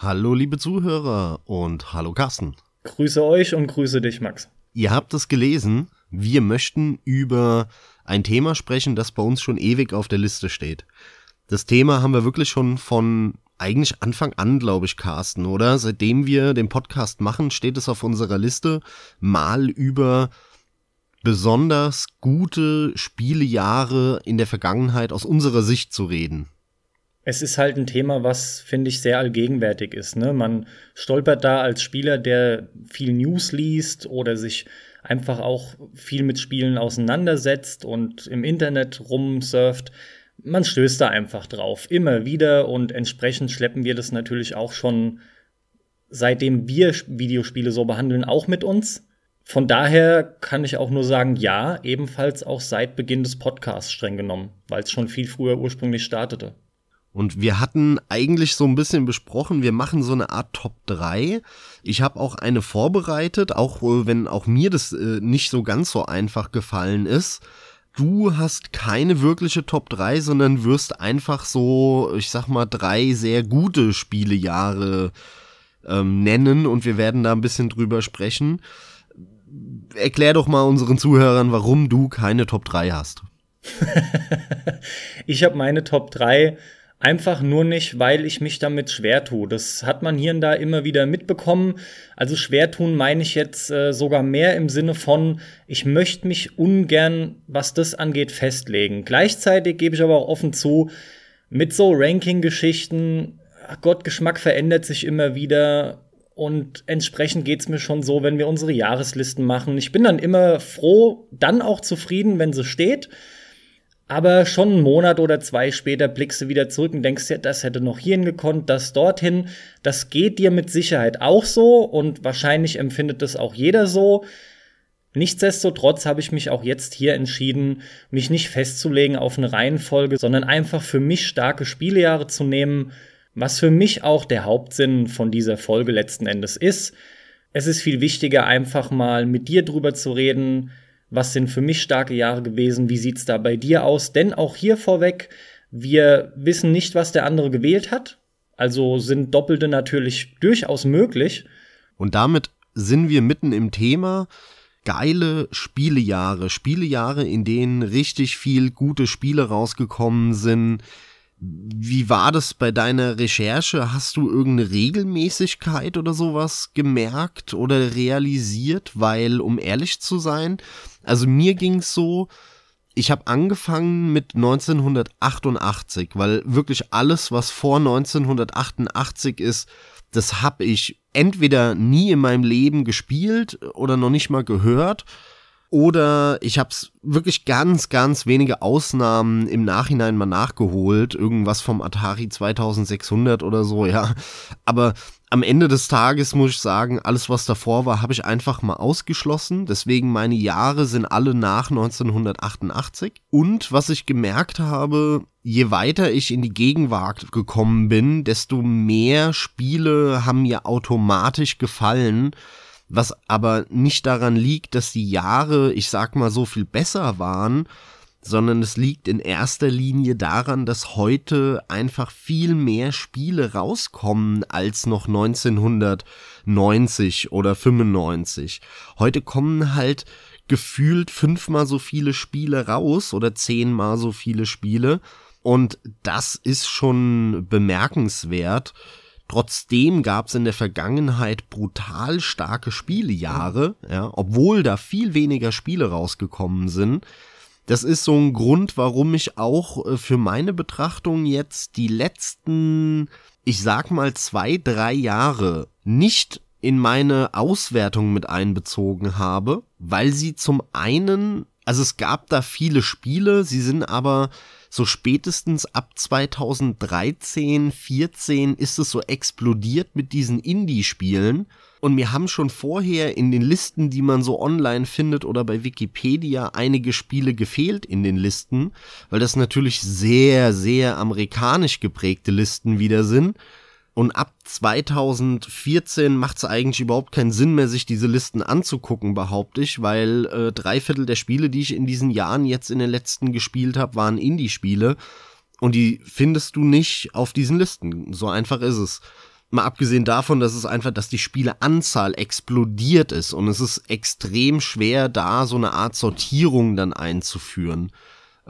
Hallo liebe Zuhörer und hallo Carsten. Grüße euch und grüße dich, Max. Ihr habt es gelesen, wir möchten über ein Thema sprechen, das bei uns schon ewig auf der Liste steht. Das Thema haben wir wirklich schon von eigentlich Anfang an, glaube ich, Carsten, oder? Seitdem wir den Podcast machen, steht es auf unserer Liste, mal über besonders gute Spielejahre in der Vergangenheit aus unserer Sicht zu reden. Es ist halt ein Thema, was, finde ich, sehr allgegenwärtig ist. Ne? Man stolpert da als Spieler, der viel News liest oder sich einfach auch viel mit Spielen auseinandersetzt und im Internet rumsurft. Man stößt da einfach drauf, immer wieder und entsprechend schleppen wir das natürlich auch schon, seitdem wir Videospiele so behandeln, auch mit uns. Von daher kann ich auch nur sagen, ja, ebenfalls auch seit Beginn des Podcasts streng genommen, weil es schon viel früher ursprünglich startete. Und wir hatten eigentlich so ein bisschen besprochen, wir machen so eine Art Top 3. Ich habe auch eine vorbereitet, auch äh, wenn auch mir das äh, nicht so ganz so einfach gefallen ist. Du hast keine wirkliche Top 3, sondern wirst einfach so, ich sag mal, drei sehr gute Spielejahre ähm, nennen und wir werden da ein bisschen drüber sprechen. Erklär doch mal unseren Zuhörern, warum du keine Top 3 hast. ich habe meine Top 3 Einfach nur nicht, weil ich mich damit schwer tue. Das hat man hier und da immer wieder mitbekommen. Also schwer tun meine ich jetzt äh, sogar mehr im Sinne von, ich möchte mich ungern, was das angeht, festlegen. Gleichzeitig gebe ich aber auch offen zu, mit so Ranking-Geschichten, Gott, Geschmack verändert sich immer wieder. Und entsprechend geht's mir schon so, wenn wir unsere Jahreslisten machen. Ich bin dann immer froh, dann auch zufrieden, wenn sie steht. Aber schon einen Monat oder zwei später blickst du wieder zurück und denkst, ja, das hätte noch hierhin gekonnt, das dorthin. Das geht dir mit Sicherheit auch so und wahrscheinlich empfindet das auch jeder so. Nichtsdestotrotz habe ich mich auch jetzt hier entschieden, mich nicht festzulegen auf eine Reihenfolge, sondern einfach für mich starke Spielejahre zu nehmen, was für mich auch der Hauptsinn von dieser Folge letzten Endes ist. Es ist viel wichtiger, einfach mal mit dir drüber zu reden, was sind für mich starke Jahre gewesen? Wie sieht's da bei dir aus? Denn auch hier vorweg, wir wissen nicht, was der andere gewählt hat. Also sind Doppelte natürlich durchaus möglich. Und damit sind wir mitten im Thema. Geile Spielejahre, Spielejahre, in denen richtig viel gute Spiele rausgekommen sind, wie war das bei deiner Recherche? Hast du irgendeine Regelmäßigkeit oder sowas gemerkt oder realisiert? Weil, um ehrlich zu sein, also mir ging's so, ich habe angefangen mit 1988, weil wirklich alles, was vor 1988 ist, das habe ich entweder nie in meinem Leben gespielt oder noch nicht mal gehört oder ich habe es wirklich ganz, ganz wenige Ausnahmen im Nachhinein mal nachgeholt. Irgendwas vom Atari 2600 oder so, ja. Aber am Ende des Tages muss ich sagen, alles was davor war, habe ich einfach mal ausgeschlossen. Deswegen meine Jahre sind alle nach 1988. Und was ich gemerkt habe, je weiter ich in die Gegenwart gekommen bin, desto mehr Spiele haben mir automatisch gefallen was aber nicht daran liegt, dass die Jahre, ich sag mal, so viel besser waren, sondern es liegt in erster Linie daran, dass heute einfach viel mehr Spiele rauskommen als noch 1990 oder 95. Heute kommen halt gefühlt fünfmal so viele Spiele raus oder zehnmal so viele Spiele und das ist schon bemerkenswert. Trotzdem gab es in der Vergangenheit brutal starke Spielejahre, ja, obwohl da viel weniger Spiele rausgekommen sind. Das ist so ein Grund, warum ich auch äh, für meine Betrachtung jetzt die letzten, ich sag mal, zwei, drei Jahre nicht in meine Auswertung mit einbezogen habe, weil sie zum einen, also es gab da viele Spiele, sie sind aber so spätestens ab 2013, 14 ist es so explodiert mit diesen Indie-Spielen. Und wir haben schon vorher in den Listen, die man so online findet oder bei Wikipedia, einige Spiele gefehlt in den Listen, weil das natürlich sehr, sehr amerikanisch geprägte Listen wieder sind. Und ab 2014 macht es eigentlich überhaupt keinen Sinn mehr, sich diese Listen anzugucken, behaupte ich, weil äh, drei Viertel der Spiele, die ich in diesen Jahren jetzt in den letzten gespielt habe, waren Indie-Spiele. Und die findest du nicht auf diesen Listen. So einfach ist es. Mal abgesehen davon, dass es einfach, dass die Spieleanzahl explodiert ist und es ist extrem schwer, da so eine Art Sortierung dann einzuführen.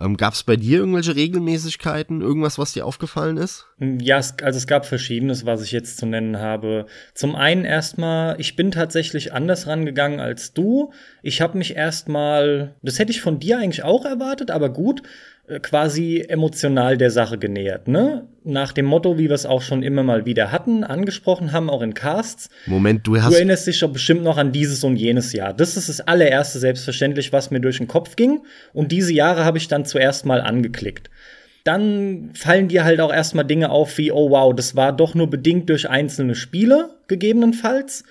Ähm, gab es bei dir irgendwelche Regelmäßigkeiten, irgendwas, was dir aufgefallen ist? Ja, es, also es gab verschiedenes, was ich jetzt zu nennen habe. Zum einen erstmal, ich bin tatsächlich anders rangegangen als du. Ich habe mich erstmal, das hätte ich von dir eigentlich auch erwartet, aber gut, quasi emotional der Sache genähert, ne? Nach dem Motto, wie wir es auch schon immer mal wieder hatten, angesprochen haben, auch in Casts. Moment, du hast. Du erinnerst dich doch bestimmt noch an dieses und jenes Jahr. Das ist das allererste selbstverständlich, was mir durch den Kopf ging. Und diese Jahre habe ich dann zuerst mal angeklickt. Dann fallen dir halt auch erstmal Dinge auf wie, oh wow, das war doch nur bedingt durch einzelne Spiele, gegebenenfalls.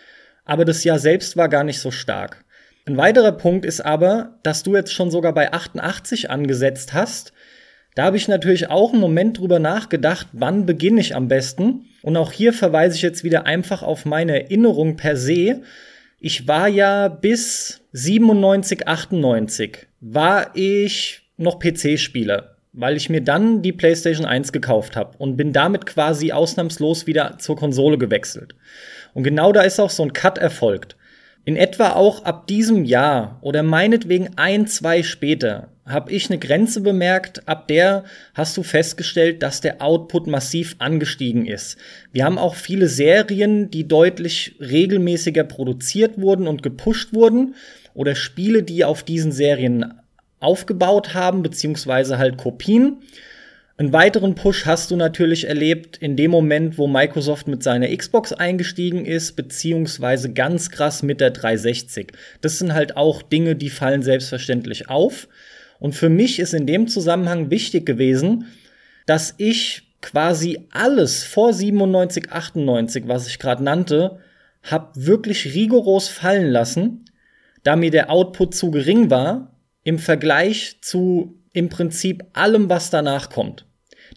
Aber das Jahr selbst war gar nicht so stark. Ein weiterer Punkt ist aber, dass du jetzt schon sogar bei 88 angesetzt hast. Da habe ich natürlich auch einen Moment drüber nachgedacht, wann beginne ich am besten. Und auch hier verweise ich jetzt wieder einfach auf meine Erinnerung per se. Ich war ja bis 97, 98 war ich noch PC-Spieler, weil ich mir dann die PlayStation 1 gekauft habe und bin damit quasi ausnahmslos wieder zur Konsole gewechselt. Und genau da ist auch so ein Cut erfolgt. In etwa auch ab diesem Jahr oder meinetwegen ein, zwei später habe ich eine Grenze bemerkt, ab der hast du festgestellt, dass der Output massiv angestiegen ist. Wir haben auch viele Serien, die deutlich regelmäßiger produziert wurden und gepusht wurden oder Spiele, die auf diesen Serien aufgebaut haben, beziehungsweise halt Kopien. Einen weiteren Push hast du natürlich erlebt in dem Moment, wo Microsoft mit seiner Xbox eingestiegen ist, beziehungsweise ganz krass mit der 360. Das sind halt auch Dinge, die fallen selbstverständlich auf. Und für mich ist in dem Zusammenhang wichtig gewesen, dass ich quasi alles vor 97, 98, was ich gerade nannte, hab wirklich rigoros fallen lassen, da mir der Output zu gering war im Vergleich zu im Prinzip allem, was danach kommt.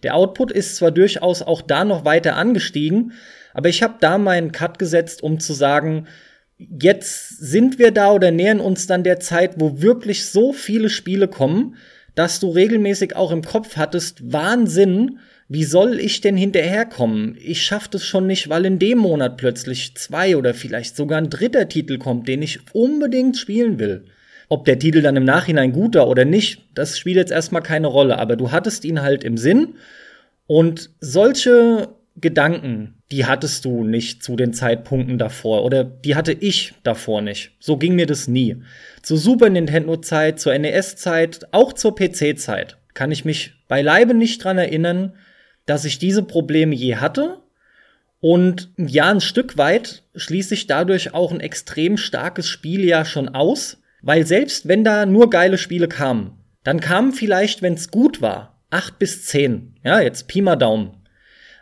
Der Output ist zwar durchaus auch da noch weiter angestiegen, aber ich habe da meinen Cut gesetzt, um zu sagen, jetzt sind wir da oder nähern uns dann der Zeit, wo wirklich so viele Spiele kommen, dass du regelmäßig auch im Kopf hattest, Wahnsinn, wie soll ich denn hinterherkommen? Ich schaff das schon nicht, weil in dem Monat plötzlich zwei oder vielleicht sogar ein dritter Titel kommt, den ich unbedingt spielen will. Ob der Titel dann im Nachhinein guter oder nicht, das spielt jetzt erstmal keine Rolle, aber du hattest ihn halt im Sinn. Und solche Gedanken, die hattest du nicht zu den Zeitpunkten davor oder die hatte ich davor nicht. So ging mir das nie. Zur Super Nintendo-Zeit, zur NES-Zeit, auch zur PC-Zeit kann ich mich beileibe nicht dran erinnern, dass ich diese Probleme je hatte. Und ja, ein Stück weit schließe ich dadurch auch ein extrem starkes Spiel ja schon aus, weil selbst wenn da nur geile Spiele kamen, dann kamen vielleicht, wenn es gut war, acht bis zehn. Ja, jetzt Pi mal Daumen.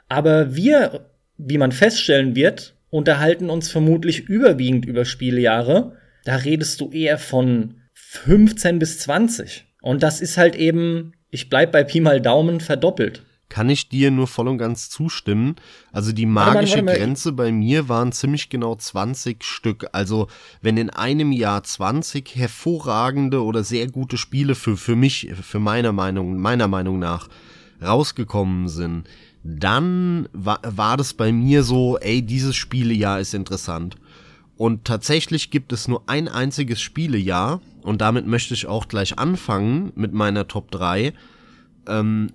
Aber wir, wie man feststellen wird, unterhalten uns vermutlich überwiegend über Spielejahre. Da redest du eher von 15 bis 20. Und das ist halt eben, ich bleib bei Pi mal Daumen, verdoppelt kann ich dir nur voll und ganz zustimmen. Also die magische warte mal, warte mal. Grenze bei mir waren ziemlich genau 20 Stück. Also wenn in einem Jahr 20 hervorragende oder sehr gute Spiele für, für mich, für meine Meinung, meiner Meinung nach rausgekommen sind, dann war, war das bei mir so, ey, dieses Spielejahr ist interessant. Und tatsächlich gibt es nur ein einziges Spielejahr, und damit möchte ich auch gleich anfangen mit meiner Top 3. Ähm,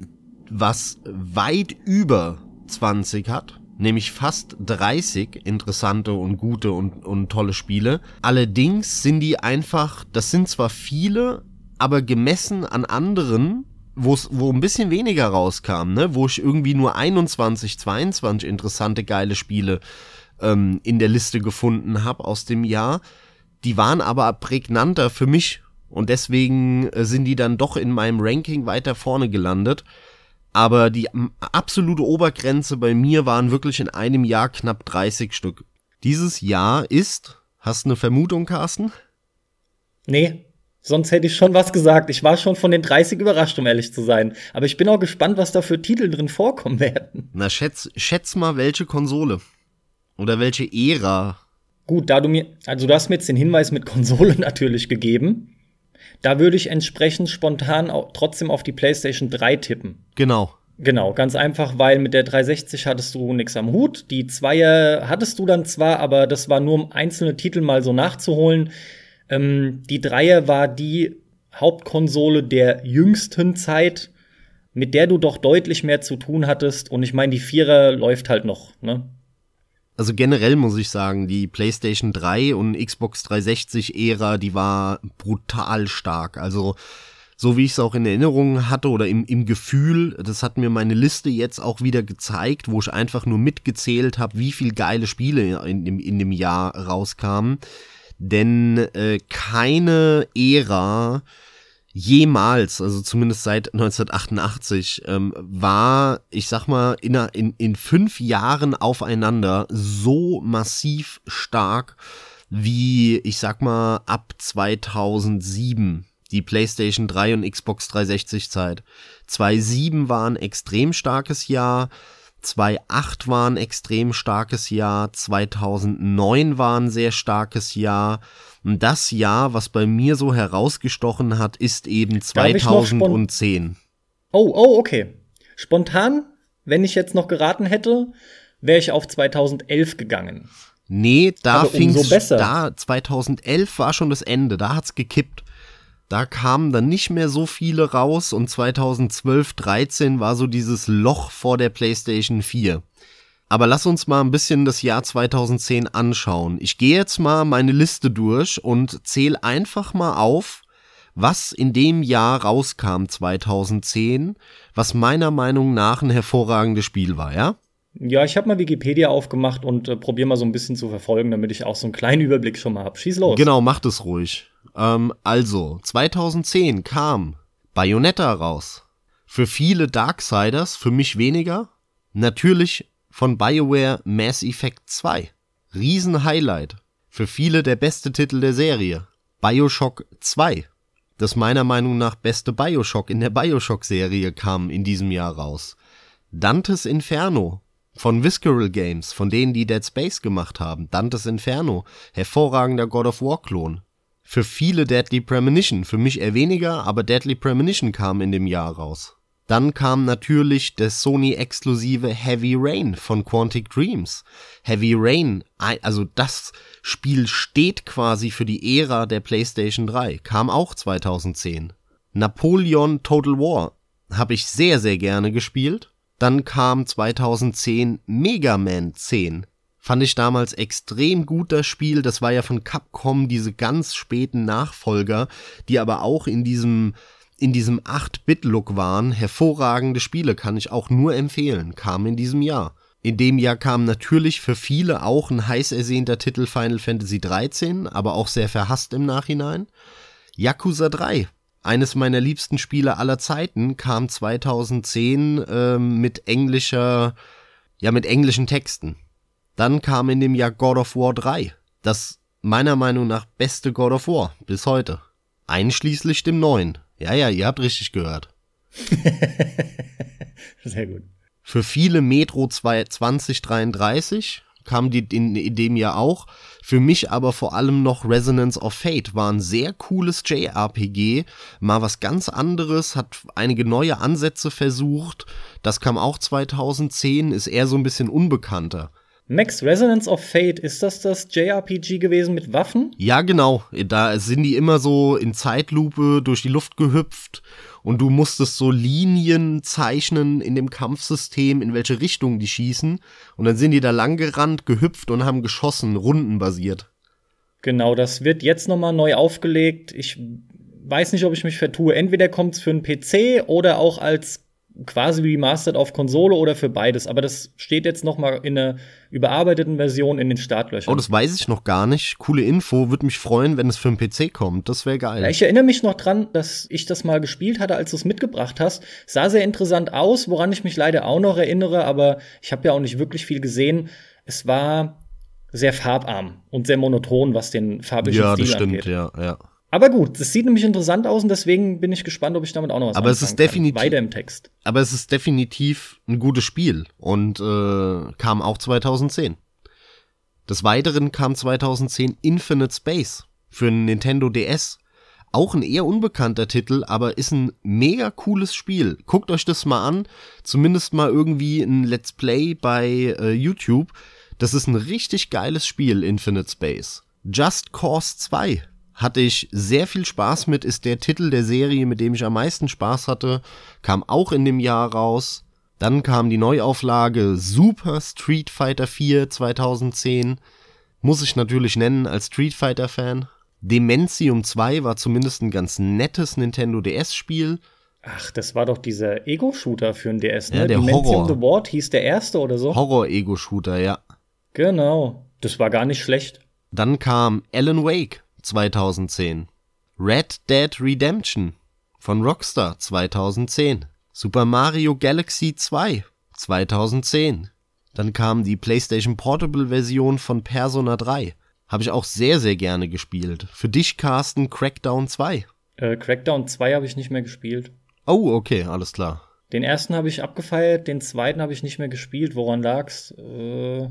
was weit über 20 hat, nämlich fast 30 interessante und gute und, und tolle Spiele. Allerdings sind die einfach, das sind zwar viele, aber gemessen an anderen, wo ein bisschen weniger rauskam, ne, wo ich irgendwie nur 21, 22 interessante geile Spiele ähm, in der Liste gefunden habe aus dem Jahr, die waren aber prägnanter für mich und deswegen äh, sind die dann doch in meinem Ranking weiter vorne gelandet. Aber die absolute Obergrenze bei mir waren wirklich in einem Jahr knapp 30 Stück. Dieses Jahr ist, hast du eine Vermutung, Carsten? Nee, sonst hätte ich schon was gesagt. Ich war schon von den 30 überrascht, um ehrlich zu sein. Aber ich bin auch gespannt, was da für Titel drin vorkommen werden. Na, schätz, schätz mal, welche Konsole. Oder welche Ära. Gut, da du mir, also du hast mir jetzt den Hinweis mit Konsole natürlich gegeben. Da würde ich entsprechend spontan auch trotzdem auf die PlayStation 3 tippen. Genau. Genau, ganz einfach, weil mit der 360 hattest du nichts am Hut. Die Zweier hattest du dann zwar, aber das war nur um einzelne Titel mal so nachzuholen. Ähm, die Dreier war die Hauptkonsole der jüngsten Zeit, mit der du doch deutlich mehr zu tun hattest. Und ich meine, die Vierer läuft halt noch, ne? Also generell muss ich sagen, die PlayStation 3 und Xbox 360 Ära, die war brutal stark. Also so wie ich es auch in Erinnerung hatte oder im, im Gefühl, das hat mir meine Liste jetzt auch wieder gezeigt, wo ich einfach nur mitgezählt habe, wie viel geile Spiele in, in, in dem Jahr rauskamen. Denn äh, keine Ära jemals, also zumindest seit 1988, ähm, war, ich sag mal, in, in, in fünf Jahren aufeinander so massiv stark wie, ich sag mal, ab 2007 die PlayStation 3 und Xbox 360 Zeit. 2007 war ein extrem starkes Jahr, 2008 war ein extrem starkes Jahr, 2009 war ein sehr starkes Jahr. Und das Jahr, was bei mir so herausgestochen hat, ist eben 2010. Oh, oh, okay. Spontan, wenn ich jetzt noch geraten hätte, wäre ich auf 2011 gegangen. Nee, da fing es da 2011 war schon das Ende, da hat's gekippt. Da kamen dann nicht mehr so viele raus und 2012, 13 war so dieses Loch vor der PlayStation 4. Aber lass uns mal ein bisschen das Jahr 2010 anschauen. Ich gehe jetzt mal meine Liste durch und zähle einfach mal auf, was in dem Jahr rauskam 2010, was meiner Meinung nach ein hervorragendes Spiel war, ja? Ja, ich habe mal Wikipedia aufgemacht und äh, probiere mal so ein bisschen zu verfolgen, damit ich auch so einen kleinen Überblick schon mal habe. Schieß los. Genau, macht es ruhig. Ähm, also, 2010 kam Bayonetta raus. Für viele Darksiders, für mich weniger. Natürlich von BioWare Mass Effect 2. Riesen-Highlight. Für viele der beste Titel der Serie. Bioshock 2. Das meiner Meinung nach beste Bioshock in der Bioshock-Serie kam in diesem Jahr raus. Dantes Inferno von Visceral Games, von denen die Dead Space gemacht haben. Dantes Inferno, hervorragender God of War Klon. Für viele Deadly Premonition, für mich eher weniger, aber Deadly Premonition kam in dem Jahr raus. Dann kam natürlich der Sony-exklusive Heavy Rain von Quantic Dreams. Heavy Rain, also das Spiel steht quasi für die Ära der PlayStation 3, kam auch 2010. Napoleon Total War habe ich sehr, sehr gerne gespielt. Dann kam 2010 Mega Man 10. Fand ich damals extrem gut das Spiel. Das war ja von Capcom diese ganz späten Nachfolger, die aber auch in diesem in diesem 8-Bit-Look waren. Hervorragende Spiele kann ich auch nur empfehlen. Kamen in diesem Jahr. In dem Jahr kam natürlich für viele auch ein heiß ersehnter Titel Final Fantasy 13, aber auch sehr verhasst im Nachhinein. Yakuza 3 eines meiner liebsten Spiele aller Zeiten kam 2010 äh, mit englischer, ja, mit englischen Texten. Dann kam in dem Jahr God of War 3, das meiner Meinung nach beste God of War bis heute. Einschließlich dem neuen. Ja, ja, ihr habt richtig gehört. Sehr gut. Für viele Metro 2033 kam die in, in dem Jahr auch. Für mich aber vor allem noch Resonance of Fate war ein sehr cooles JRPG, mal was ganz anderes, hat einige neue Ansätze versucht. Das kam auch 2010, ist eher so ein bisschen unbekannter. Max Resonance of Fate, ist das das JRPG gewesen mit Waffen? Ja, genau. Da sind die immer so in Zeitlupe durch die Luft gehüpft und du musstest so Linien zeichnen in dem Kampfsystem, in welche Richtung die schießen. Und dann sind die da lang gerannt, gehüpft und haben geschossen, rundenbasiert. Genau, das wird jetzt nochmal neu aufgelegt. Ich weiß nicht, ob ich mich vertue. Entweder kommt es für einen PC oder auch als quasi remastered auf Konsole oder für beides. Aber das steht jetzt noch mal in einer überarbeiteten Version in den Startlöchern. Oh, das weiß ich noch gar nicht. Coole Info. Würde mich freuen, wenn es für einen PC kommt. Das wäre geil. Ja, ich erinnere mich noch dran, dass ich das mal gespielt hatte, als du es mitgebracht hast. Sah sehr interessant aus, woran ich mich leider auch noch erinnere. Aber ich habe ja auch nicht wirklich viel gesehen. Es war sehr farbarm und sehr monoton, was den farblichen ja, Stil angeht. Ja, das stimmt, ja, ja. Aber gut, es sieht nämlich interessant aus und deswegen bin ich gespannt, ob ich damit auch noch was aber es ist definitiv, Weiter im Text. Aber es ist definitiv ein gutes Spiel und äh, kam auch 2010. Des Weiteren kam 2010 Infinite Space für Nintendo DS. auch ein eher unbekannter Titel, aber ist ein mega cooles Spiel. Guckt euch das mal an, zumindest mal irgendwie ein Let's Play bei äh, YouTube. Das ist ein richtig geiles Spiel, Infinite Space. Just Cause 2 hatte ich sehr viel Spaß mit, ist der Titel der Serie, mit dem ich am meisten Spaß hatte, kam auch in dem Jahr raus. Dann kam die Neuauflage Super Street Fighter 4 2010. Muss ich natürlich nennen als Street Fighter Fan. Dementium 2 war zumindest ein ganz nettes Nintendo DS Spiel. Ach, das war doch dieser Ego-Shooter für ein DS, ne? Ja, der Dimension Horror. the Ward hieß der erste oder so. Horror-Ego-Shooter, ja. Genau. Das war gar nicht schlecht. Dann kam Alan Wake 2010. Red Dead Redemption von Rockstar 2010. Super Mario Galaxy 2 2010. Dann kam die PlayStation Portable Version von Persona 3. Habe ich auch sehr, sehr gerne gespielt. Für dich, Carsten, Crackdown 2. Äh, Crackdown 2 habe ich nicht mehr gespielt. Oh, okay, alles klar. Den ersten habe ich abgefeiert, den zweiten habe ich nicht mehr gespielt. Woran lag's? Äh,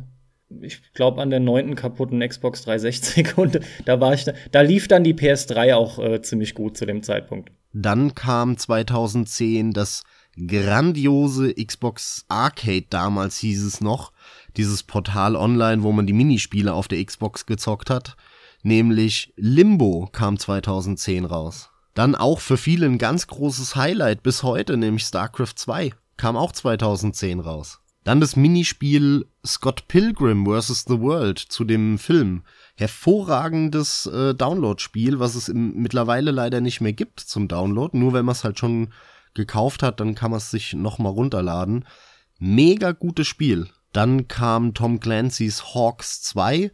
ich glaube an der neunten kaputten Xbox 360 und da war ich da, da lief dann die PS3 auch äh, ziemlich gut zu dem Zeitpunkt. Dann kam 2010 das grandiose Xbox Arcade, damals hieß es noch, dieses Portal online, wo man die Minispiele auf der Xbox gezockt hat, nämlich Limbo kam 2010 raus. Dann auch für viele ein ganz großes Highlight bis heute, nämlich StarCraft 2, kam auch 2010 raus. Dann das Minispiel Scott Pilgrim vs. The World zu dem Film. Hervorragendes äh, Download-Spiel, was es im, mittlerweile leider nicht mehr gibt zum Download. Nur wenn man es halt schon gekauft hat, dann kann man es sich nochmal runterladen. Mega gutes Spiel. Dann kam Tom Clancy's Hawks 2,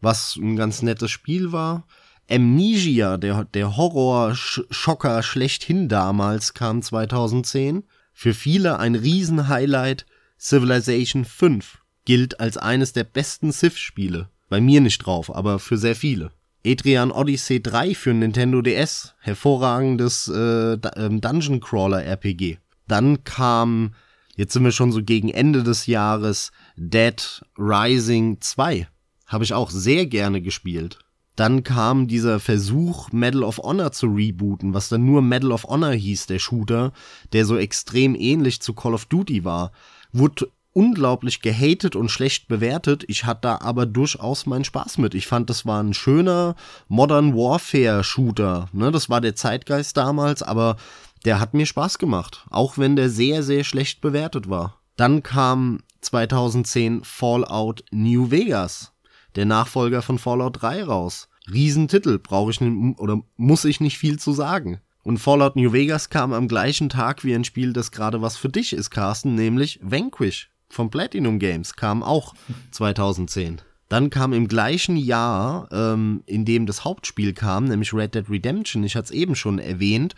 was ein ganz nettes Spiel war. Amnesia, der, der Horror-Schocker schlechthin damals, kam 2010. Für viele ein Riesenhighlight. Civilization 5 gilt als eines der besten Civ-Spiele. Bei mir nicht drauf, aber für sehr viele. Etrian Odyssey 3 für Nintendo DS. Hervorragendes äh, Dungeon Crawler RPG. Dann kam, jetzt sind wir schon so gegen Ende des Jahres, Dead Rising 2. Habe ich auch sehr gerne gespielt. Dann kam dieser Versuch, Medal of Honor zu rebooten, was dann nur Medal of Honor hieß, der Shooter, der so extrem ähnlich zu Call of Duty war. Wurde unglaublich gehatet und schlecht bewertet. Ich hatte da aber durchaus meinen Spaß mit. Ich fand, das war ein schöner Modern Warfare Shooter. Ne, das war der Zeitgeist damals, aber der hat mir Spaß gemacht. Auch wenn der sehr, sehr schlecht bewertet war. Dann kam 2010 Fallout New Vegas, der Nachfolger von Fallout 3 raus. Riesentitel, brauche ich nicht, oder muss ich nicht viel zu sagen. Und Fallout New Vegas kam am gleichen Tag wie ein Spiel, das gerade was für dich ist, Carsten, nämlich Vanquish von Platinum Games, kam auch 2010. Dann kam im gleichen Jahr, ähm, in dem das Hauptspiel kam, nämlich Red Dead Redemption, ich hatte es eben schon erwähnt,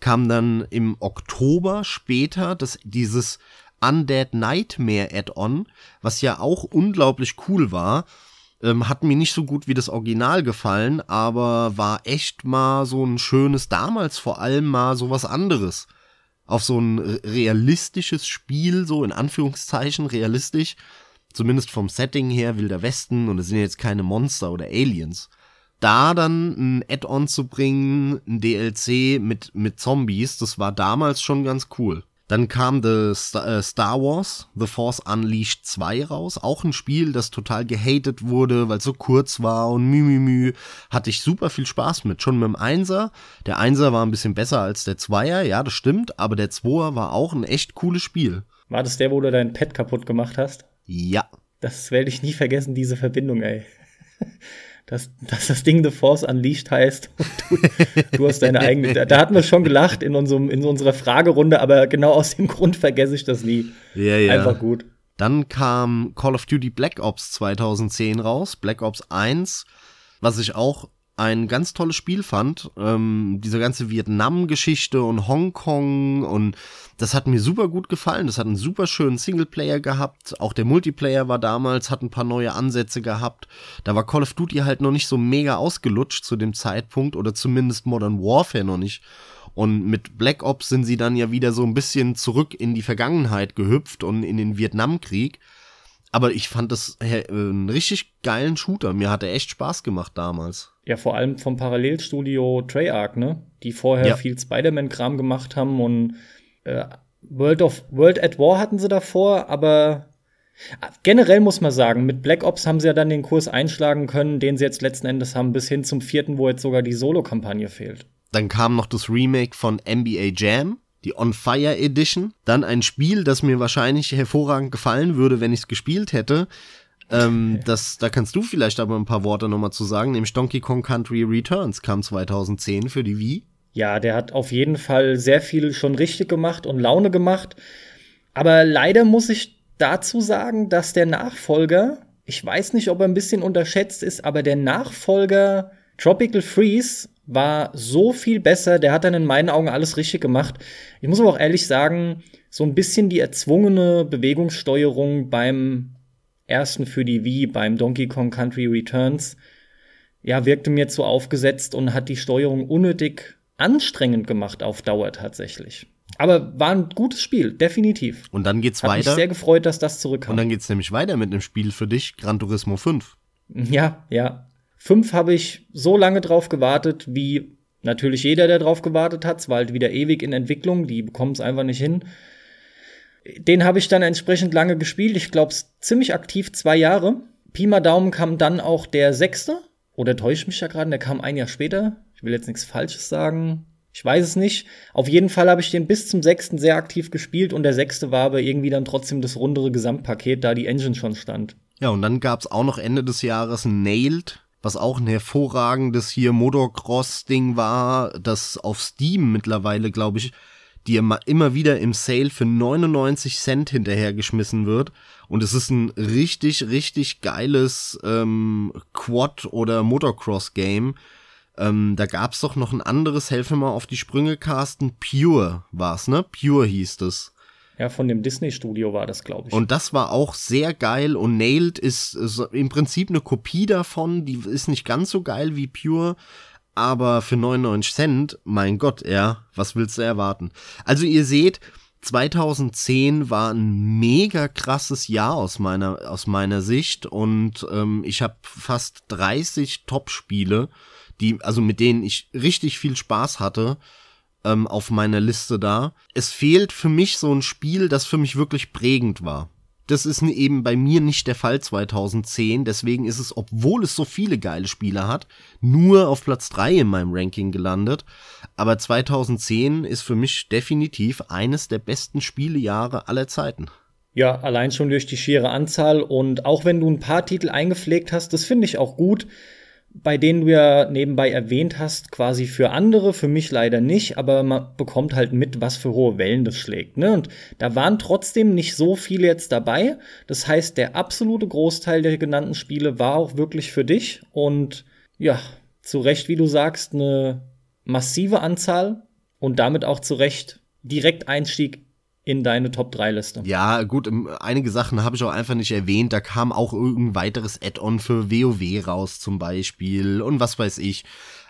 kam dann im Oktober später das, dieses Undead Nightmare Add-on, was ja auch unglaublich cool war. Ähm, hat mir nicht so gut wie das Original gefallen, aber war echt mal so ein schönes, damals vor allem mal so was anderes. Auf so ein realistisches Spiel, so in Anführungszeichen realistisch, zumindest vom Setting her, Wilder Westen, und es sind jetzt keine Monster oder Aliens. Da dann ein Add-on zu bringen, ein DLC mit, mit Zombies, das war damals schon ganz cool. Dann kam The Star, äh, Star Wars, The Force Unleashed 2 raus. Auch ein Spiel, das total gehatet wurde, weil es so kurz war und mü, Hatte ich super viel Spaß mit. Schon mit dem Einser. Der Einser war ein bisschen besser als der Zweier, ja, das stimmt. Aber der Zweier war auch ein echt cooles Spiel. War das der, wo du dein Pad kaputt gemacht hast? Ja. Das werde ich nie vergessen, diese Verbindung, ey. dass, dass das Ding The Force Unleashed heißt. Du, du, hast deine eigene. Da, da, hatten wir schon gelacht in, unserem, in unserer Fragerunde, aber genau aus dem Grund vergesse ich das nie. Ja, ja. Einfach gut. Dann kam Call of Duty Black Ops 2010 raus, Black Ops 1, was ich auch ein ganz tolles Spiel fand. Ähm, diese ganze Vietnam-Geschichte und Hongkong und das hat mir super gut gefallen. Das hat einen super schönen Singleplayer gehabt. Auch der Multiplayer war damals, hat ein paar neue Ansätze gehabt. Da war Call of Duty halt noch nicht so mega ausgelutscht zu dem Zeitpunkt oder zumindest Modern Warfare noch nicht. Und mit Black Ops sind sie dann ja wieder so ein bisschen zurück in die Vergangenheit gehüpft und in den Vietnamkrieg. Aber ich fand das äh, einen richtig geilen Shooter. Mir hat er echt Spaß gemacht damals. Ja, vor allem vom Parallelstudio Treyarch, ne? Die vorher ja. viel Spider-Man-Kram gemacht haben und äh, World of World at War hatten sie davor, aber generell muss man sagen, mit Black Ops haben sie ja dann den Kurs einschlagen können, den sie jetzt letzten Endes haben, bis hin zum vierten, wo jetzt sogar die Solo-Kampagne fehlt. Dann kam noch das Remake von NBA Jam, die On Fire Edition. Dann ein Spiel, das mir wahrscheinlich hervorragend gefallen würde, wenn ich es gespielt hätte. Ähm, das, da kannst du vielleicht aber ein paar Worte nochmal zu sagen, nämlich Donkey Kong Country Returns kam 2010 für die Wii. Ja, der hat auf jeden Fall sehr viel schon richtig gemacht und Laune gemacht. Aber leider muss ich dazu sagen, dass der Nachfolger, ich weiß nicht, ob er ein bisschen unterschätzt ist, aber der Nachfolger Tropical Freeze war so viel besser. Der hat dann in meinen Augen alles richtig gemacht. Ich muss aber auch ehrlich sagen, so ein bisschen die erzwungene Bewegungssteuerung beim ersten für die Wii, beim Donkey Kong Country Returns, ja, wirkte mir zu aufgesetzt und hat die Steuerung unnötig anstrengend gemacht auf Dauer tatsächlich. Aber war ein gutes Spiel, definitiv. Und dann geht's Hat weiter. Mich sehr gefreut, dass das zurückkam. Und dann geht's nämlich weiter mit einem Spiel für dich, Gran Turismo 5. Ja, ja. Fünf habe ich so lange drauf gewartet, wie natürlich jeder, der drauf gewartet hat. Es war halt wieder ewig in Entwicklung, die bekommen es einfach nicht hin. Den habe ich dann entsprechend lange gespielt. Ich glaube, ziemlich aktiv zwei Jahre. Pi mal Daumen kam dann auch der sechste. Oder täusche ich mich ja gerade? Der kam ein Jahr später. Ich will jetzt nichts Falsches sagen. Ich weiß es nicht. Auf jeden Fall habe ich den bis zum sechsten sehr aktiv gespielt und der sechste war aber irgendwie dann trotzdem das rundere Gesamtpaket, da die Engine schon stand. Ja, und dann gab's auch noch Ende des Jahres Nailed, was auch ein hervorragendes hier Motocross-Ding war, das auf Steam mittlerweile, glaube ich, dir immer wieder im Sale für 99 Cent hinterhergeschmissen wird. Und es ist ein richtig, richtig geiles ähm, Quad- oder Motocross-Game ähm, da gab's doch noch ein anderes, helfe mal auf die Sprünge, Carsten. Pure war's, ne? Pure hieß es. Ja, von dem Disney-Studio war das, glaube ich. Und das war auch sehr geil und Nailed ist, ist im Prinzip eine Kopie davon, die ist nicht ganz so geil wie Pure, aber für 99 Cent, mein Gott, ja, was willst du erwarten? Also ihr seht, 2010 war ein mega krasses Jahr aus meiner, aus meiner Sicht und ähm, ich habe fast 30 Top-Spiele die, also mit denen ich richtig viel Spaß hatte, ähm, auf meiner Liste da. Es fehlt für mich so ein Spiel, das für mich wirklich prägend war. Das ist eben bei mir nicht der Fall 2010, deswegen ist es, obwohl es so viele geile Spiele hat, nur auf Platz 3 in meinem Ranking gelandet. Aber 2010 ist für mich definitiv eines der besten Spielejahre aller Zeiten. Ja, allein schon durch die schiere Anzahl und auch wenn du ein paar Titel eingepflegt hast, das finde ich auch gut bei denen du ja nebenbei erwähnt hast, quasi für andere, für mich leider nicht, aber man bekommt halt mit, was für hohe Wellen das schlägt. Ne? Und da waren trotzdem nicht so viele jetzt dabei. Das heißt, der absolute Großteil der genannten Spiele war auch wirklich für dich. Und ja, zu Recht, wie du sagst, eine massive Anzahl und damit auch zu Recht direkt Einstieg in deine Top 3 Liste. Ja, gut, ähm, einige Sachen habe ich auch einfach nicht erwähnt. Da kam auch irgendein weiteres Add-on für WoW raus zum Beispiel und was weiß ich.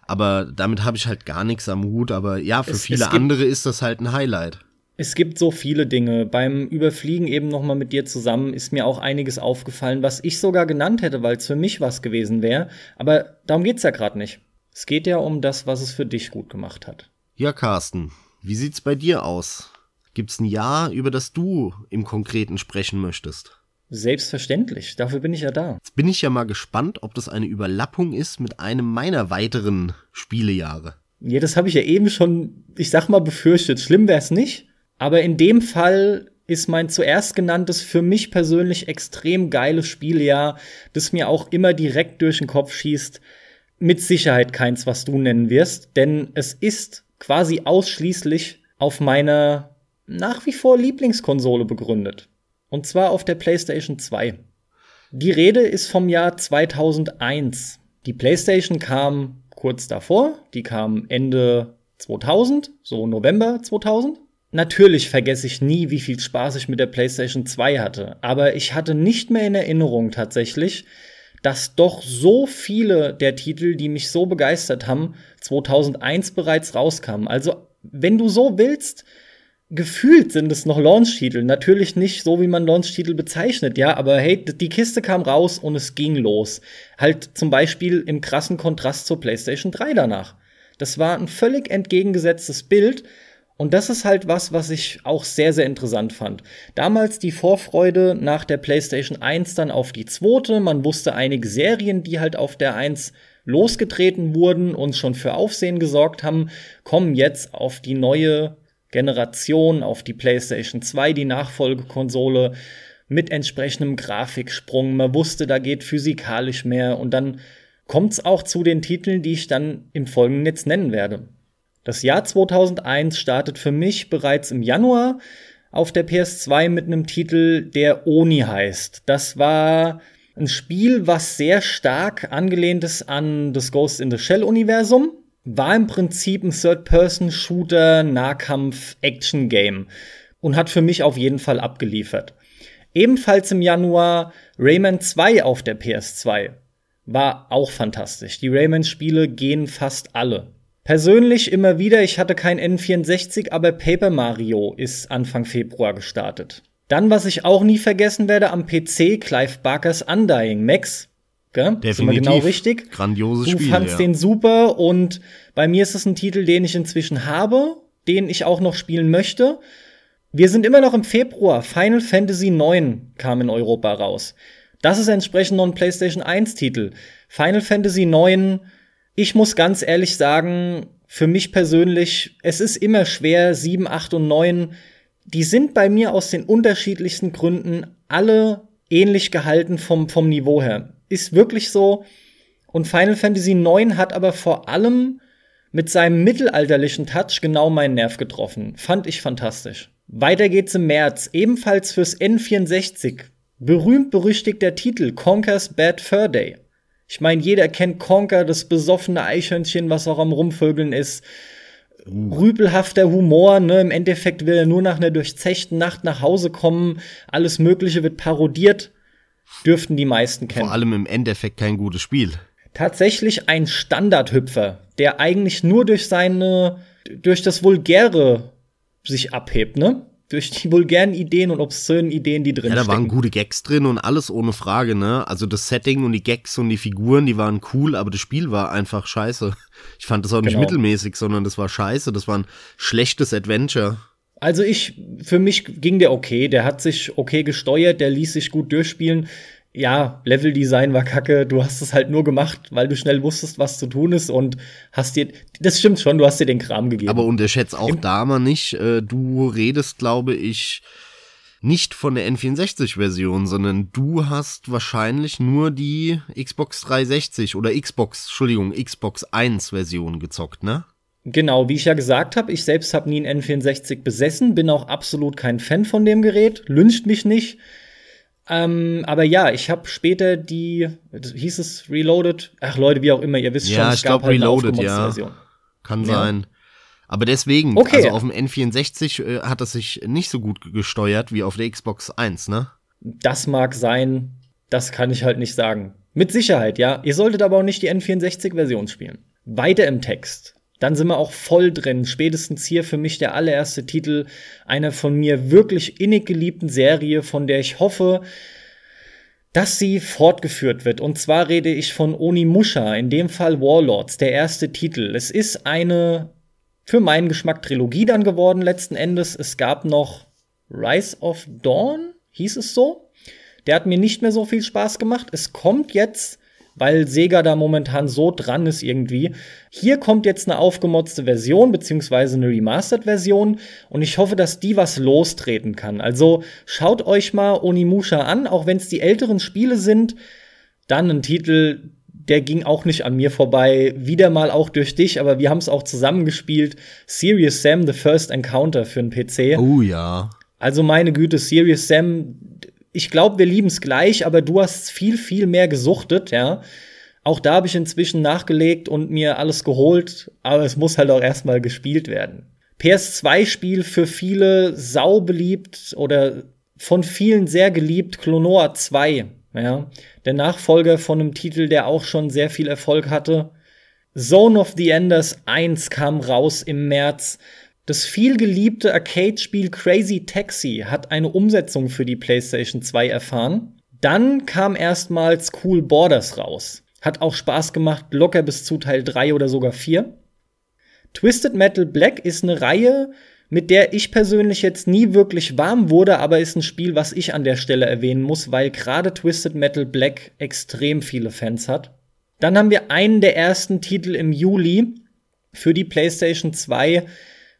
Aber damit habe ich halt gar nichts am Hut. Aber ja, für es, viele es andere ist das halt ein Highlight. Es gibt so viele Dinge. Beim Überfliegen eben noch mal mit dir zusammen ist mir auch einiges aufgefallen, was ich sogar genannt hätte, weil es für mich was gewesen wäre. Aber darum geht's ja gerade nicht. Es geht ja um das, was es für dich gut gemacht hat. Ja, Carsten, wie sieht's bei dir aus? Gibt es ein Jahr, über das du im Konkreten sprechen möchtest? Selbstverständlich, dafür bin ich ja da. Jetzt bin ich ja mal gespannt, ob das eine Überlappung ist mit einem meiner weiteren Spielejahre. Ja, das habe ich ja eben schon, ich sag mal, befürchtet. Schlimm wäre es nicht. Aber in dem Fall ist mein zuerst genanntes für mich persönlich extrem geiles Spieljahr, das mir auch immer direkt durch den Kopf schießt. Mit Sicherheit keins, was du nennen wirst, denn es ist quasi ausschließlich auf meiner nach wie vor Lieblingskonsole begründet. Und zwar auf der PlayStation 2. Die Rede ist vom Jahr 2001. Die PlayStation kam kurz davor, die kam Ende 2000, so November 2000. Natürlich vergesse ich nie, wie viel Spaß ich mit der PlayStation 2 hatte, aber ich hatte nicht mehr in Erinnerung tatsächlich, dass doch so viele der Titel, die mich so begeistert haben, 2001 bereits rauskamen. Also, wenn du so willst, gefühlt sind es noch Launch-Titel. Natürlich nicht so, wie man Launch-Titel bezeichnet, ja, aber hey, die Kiste kam raus und es ging los. Halt zum Beispiel im krassen Kontrast zur PlayStation 3 danach. Das war ein völlig entgegengesetztes Bild. Und das ist halt was, was ich auch sehr, sehr interessant fand. Damals die Vorfreude nach der PlayStation 1 dann auf die zweite. Man wusste einige Serien, die halt auf der 1 losgetreten wurden und schon für Aufsehen gesorgt haben, kommen jetzt auf die neue Generation, auf die PlayStation 2, die Nachfolgekonsole mit entsprechendem Grafiksprung. Man wusste, da geht physikalisch mehr und dann kommt es auch zu den Titeln, die ich dann im Folgenden jetzt nennen werde. Das Jahr 2001 startet für mich bereits im Januar auf der PS2 mit einem Titel, der Oni heißt. Das war ein Spiel, was sehr stark angelehnt ist an das Ghost in the Shell Universum war im Prinzip ein Third-Person-Shooter, Nahkampf-Action-Game und hat für mich auf jeden Fall abgeliefert. Ebenfalls im Januar Rayman 2 auf der PS2. War auch fantastisch. Die Rayman-Spiele gehen fast alle. Persönlich immer wieder, ich hatte kein N64, aber Paper Mario ist Anfang Februar gestartet. Dann, was ich auch nie vergessen werde, am PC Clive Barkers Undying Max Gell? Definitiv. Genau richtig. Grandioses du Spiel. Du fandst ja. den super und bei mir ist es ein Titel, den ich inzwischen habe, den ich auch noch spielen möchte. Wir sind immer noch im Februar. Final Fantasy IX kam in Europa raus. Das ist entsprechend noch ein PlayStation 1 Titel. Final Fantasy IX, ich muss ganz ehrlich sagen, für mich persönlich, es ist immer schwer, 7, 8 und 9, die sind bei mir aus den unterschiedlichsten Gründen alle ähnlich gehalten vom, vom Niveau her ist wirklich so. Und Final Fantasy IX hat aber vor allem mit seinem mittelalterlichen Touch genau meinen Nerv getroffen. Fand ich fantastisch. Weiter geht's im März, ebenfalls fürs N64. Berühmt berüchtigter Titel Conker's Bad Fur Day. Ich meine, jeder kennt Conker, das besoffene Eichhörnchen, was auch am Rumvögeln ist. Uh. Rüpelhafter Humor, ne? Im Endeffekt will er nur nach einer durchzechten Nacht nach Hause kommen. Alles Mögliche wird parodiert dürften die meisten kennen. Vor allem im Endeffekt kein gutes Spiel. Tatsächlich ein Standardhüpfer, der eigentlich nur durch seine, durch das Vulgäre sich abhebt, ne? Durch die vulgären Ideen und obszönen Ideen, die drin Ja, da stecken. waren gute Gags drin und alles ohne Frage, ne? Also das Setting und die Gags und die Figuren, die waren cool, aber das Spiel war einfach scheiße. Ich fand das auch nicht genau. mittelmäßig, sondern das war scheiße. Das war ein schlechtes Adventure. Also ich, für mich ging der okay. Der hat sich okay gesteuert, der ließ sich gut durchspielen. Ja, Leveldesign war kacke. Du hast es halt nur gemacht, weil du schnell wusstest, was zu tun ist und hast dir, das stimmt schon, du hast dir den Kram gegeben. Aber unterschätze auch Im da mal nicht, äh, du redest, glaube ich, nicht von der N64-Version, sondern du hast wahrscheinlich nur die Xbox 360 oder Xbox, Entschuldigung, Xbox 1-Version gezockt, ne? Genau, wie ich ja gesagt habe, ich selbst habe nie ein N64 besessen, bin auch absolut kein Fan von dem Gerät, lünscht mich nicht. Ähm, aber ja, ich habe später die, hieß es Reloaded? Ach Leute, wie auch immer, ihr wisst ja, schon, es gab halt Reloaded, ja. Version. Kann ja. sein. Aber deswegen, okay. also auf dem N64 äh, hat es sich nicht so gut gesteuert wie auf der Xbox 1, ne? Das mag sein, das kann ich halt nicht sagen. Mit Sicherheit, ja. Ihr solltet aber auch nicht die N64-Version spielen. Weiter im Text. Dann sind wir auch voll drin. Spätestens hier für mich der allererste Titel einer von mir wirklich innig geliebten Serie, von der ich hoffe, dass sie fortgeführt wird. Und zwar rede ich von Onimusha, in dem Fall Warlords, der erste Titel. Es ist eine für meinen Geschmack Trilogie dann geworden letzten Endes. Es gab noch Rise of Dawn, hieß es so. Der hat mir nicht mehr so viel Spaß gemacht. Es kommt jetzt weil Sega da momentan so dran ist irgendwie. Hier kommt jetzt eine aufgemotzte Version, beziehungsweise eine Remastered-Version und ich hoffe, dass die was lostreten kann. Also schaut euch mal Onimusha an, auch wenn es die älteren Spiele sind, dann ein Titel, der ging auch nicht an mir vorbei. Wieder mal auch durch dich, aber wir haben es auch zusammengespielt. Serious Sam, The First Encounter für einen PC. Oh ja. Also meine Güte, Serious Sam, ich glaube, wir lieben es gleich, aber du hast viel, viel mehr gesuchtet, ja. Auch da habe ich inzwischen nachgelegt und mir alles geholt, aber es muss halt auch erstmal gespielt werden. PS2-Spiel für viele sau beliebt oder von vielen sehr geliebt, Clonoa 2, ja. Der Nachfolger von einem Titel, der auch schon sehr viel Erfolg hatte. Zone of the Enders 1 kam raus im März. Das vielgeliebte Arcade-Spiel Crazy Taxi hat eine Umsetzung für die PlayStation 2 erfahren. Dann kam erstmals Cool Borders raus. Hat auch Spaß gemacht, locker bis zu Teil 3 oder sogar 4. Twisted Metal Black ist eine Reihe, mit der ich persönlich jetzt nie wirklich warm wurde, aber ist ein Spiel, was ich an der Stelle erwähnen muss, weil gerade Twisted Metal Black extrem viele Fans hat. Dann haben wir einen der ersten Titel im Juli für die PlayStation 2,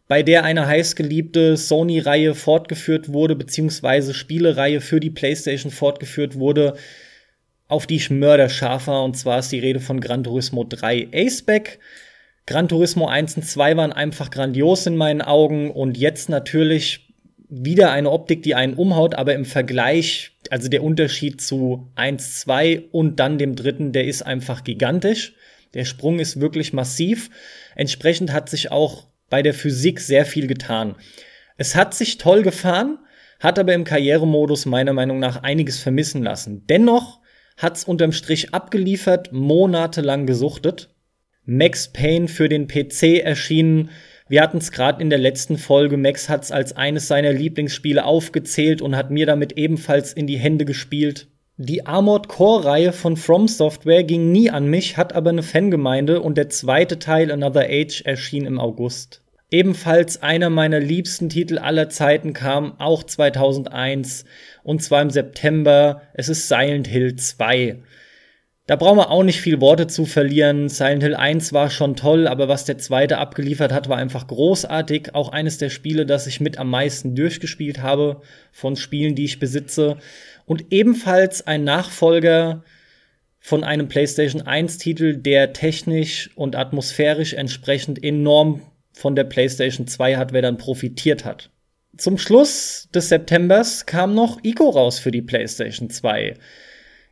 bei der eine heißgeliebte Sony-Reihe fortgeführt wurde, beziehungsweise Spielereihe für die PlayStation fortgeführt wurde, auf die ich mörderscharf war. Und zwar ist die Rede von Gran Turismo 3 Aceback. Gran Turismo 1 und 2 waren einfach grandios in meinen Augen. Und jetzt natürlich wieder eine Optik, die einen umhaut, aber im Vergleich, also der Unterschied zu 1, 2 und dann dem dritten, der ist einfach gigantisch. Der Sprung ist wirklich massiv. Entsprechend hat sich auch bei der Physik sehr viel getan. Es hat sich toll gefahren, hat aber im Karrieremodus meiner Meinung nach einiges vermissen lassen. Dennoch hat's unterm Strich abgeliefert, monatelang gesuchtet. Max Payne für den PC erschienen. Wir hatten es gerade in der letzten Folge. Max hat's als eines seiner Lieblingsspiele aufgezählt und hat mir damit ebenfalls in die Hände gespielt. Die Armored Core-Reihe von From Software ging nie an mich, hat aber eine Fangemeinde und der zweite Teil Another Age erschien im August. Ebenfalls einer meiner liebsten Titel aller Zeiten kam auch 2001 und zwar im September. Es ist Silent Hill 2. Da brauchen wir auch nicht viel Worte zu verlieren. Silent Hill 1 war schon toll, aber was der zweite abgeliefert hat, war einfach großartig. Auch eines der Spiele, das ich mit am meisten durchgespielt habe von Spielen, die ich besitze und ebenfalls ein Nachfolger von einem PlayStation 1-Titel, der technisch und atmosphärisch entsprechend enorm von der PlayStation 2 Hardware dann profitiert hat. Zum Schluss des Septembers kam noch Ico raus für die PlayStation 2.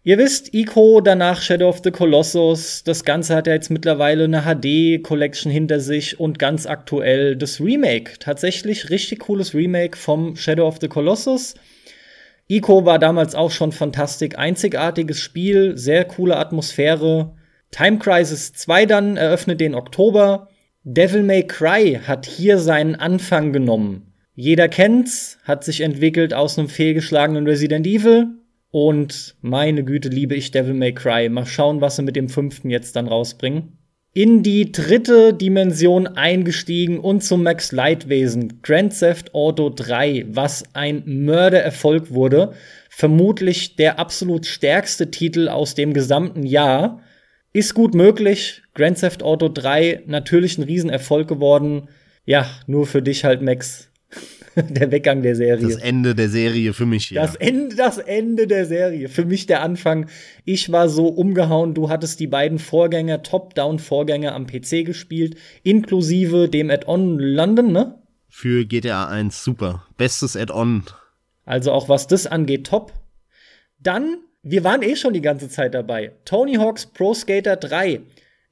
Ihr wisst, Ico, danach Shadow of the Colossus, das Ganze hat ja jetzt mittlerweile eine HD-Collection hinter sich und ganz aktuell das Remake. Tatsächlich richtig cooles Remake vom Shadow of the Colossus Ico war damals auch schon fantastisch, einzigartiges Spiel, sehr coole Atmosphäre. Time Crisis 2 dann eröffnet den Oktober. Devil May Cry hat hier seinen Anfang genommen. Jeder kennt's, hat sich entwickelt aus einem fehlgeschlagenen Resident Evil. Und meine Güte, liebe ich Devil May Cry. Mal schauen, was sie mit dem fünften jetzt dann rausbringen in die dritte Dimension eingestiegen und zum Max Leidwesen Grand Theft Auto 3, was ein Mördererfolg wurde. Vermutlich der absolut stärkste Titel aus dem gesamten Jahr. Ist gut möglich. Grand Theft Auto 3 natürlich ein Riesenerfolg geworden. Ja, nur für dich halt, Max. der Weggang der Serie. Das Ende der Serie für mich, ja. Das Ende, das Ende der Serie. Für mich der Anfang. Ich war so umgehauen. Du hattest die beiden Vorgänger, Top-Down-Vorgänger am PC gespielt, inklusive dem Add-on London, ne? Für GTA 1 super. Bestes Add-on. Also auch was das angeht, top. Dann, wir waren eh schon die ganze Zeit dabei. Tony Hawk's Pro Skater 3.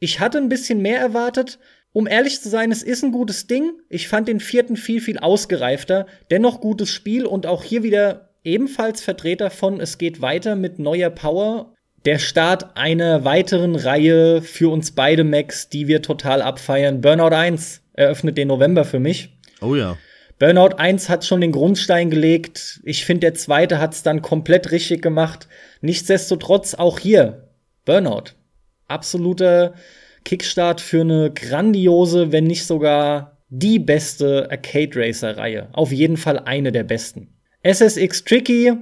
Ich hatte ein bisschen mehr erwartet, um ehrlich zu sein, es ist ein gutes Ding. Ich fand den vierten viel, viel ausgereifter. Dennoch gutes Spiel und auch hier wieder ebenfalls Vertreter von Es geht weiter mit neuer Power. Der Start einer weiteren Reihe für uns beide Macs, die wir total abfeiern. Burnout 1 eröffnet den November für mich. Oh ja. Burnout 1 hat schon den Grundstein gelegt. Ich finde, der zweite hat es dann komplett richtig gemacht. Nichtsdestotrotz auch hier Burnout. Absoluter Kickstart für eine grandiose, wenn nicht sogar die beste Arcade Racer Reihe. Auf jeden Fall eine der besten. SSX Tricky,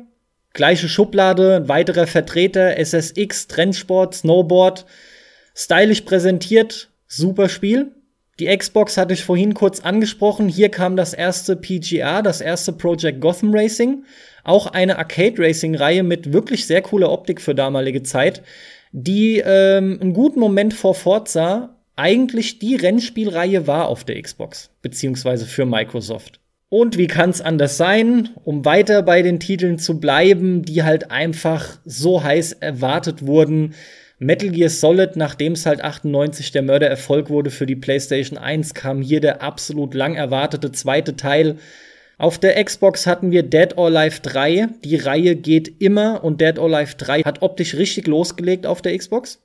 gleiche Schublade, weiterer Vertreter, SSX Trendsport, Snowboard, stylisch präsentiert, super Spiel. Die Xbox hatte ich vorhin kurz angesprochen. Hier kam das erste PGR, das erste Project Gotham Racing. Auch eine Arcade Racing Reihe mit wirklich sehr cooler Optik für damalige Zeit die ähm, einen guten Moment vor Forza eigentlich die Rennspielreihe war auf der Xbox, beziehungsweise für Microsoft. Und wie kann es anders sein, um weiter bei den Titeln zu bleiben, die halt einfach so heiß erwartet wurden. Metal Gear Solid, nachdem es halt 98 der Mördererfolg wurde für die PlayStation 1, kam hier der absolut lang erwartete zweite Teil auf der Xbox hatten wir Dead or Alive 3. Die Reihe geht immer und Dead or Alive 3 hat optisch richtig losgelegt auf der Xbox.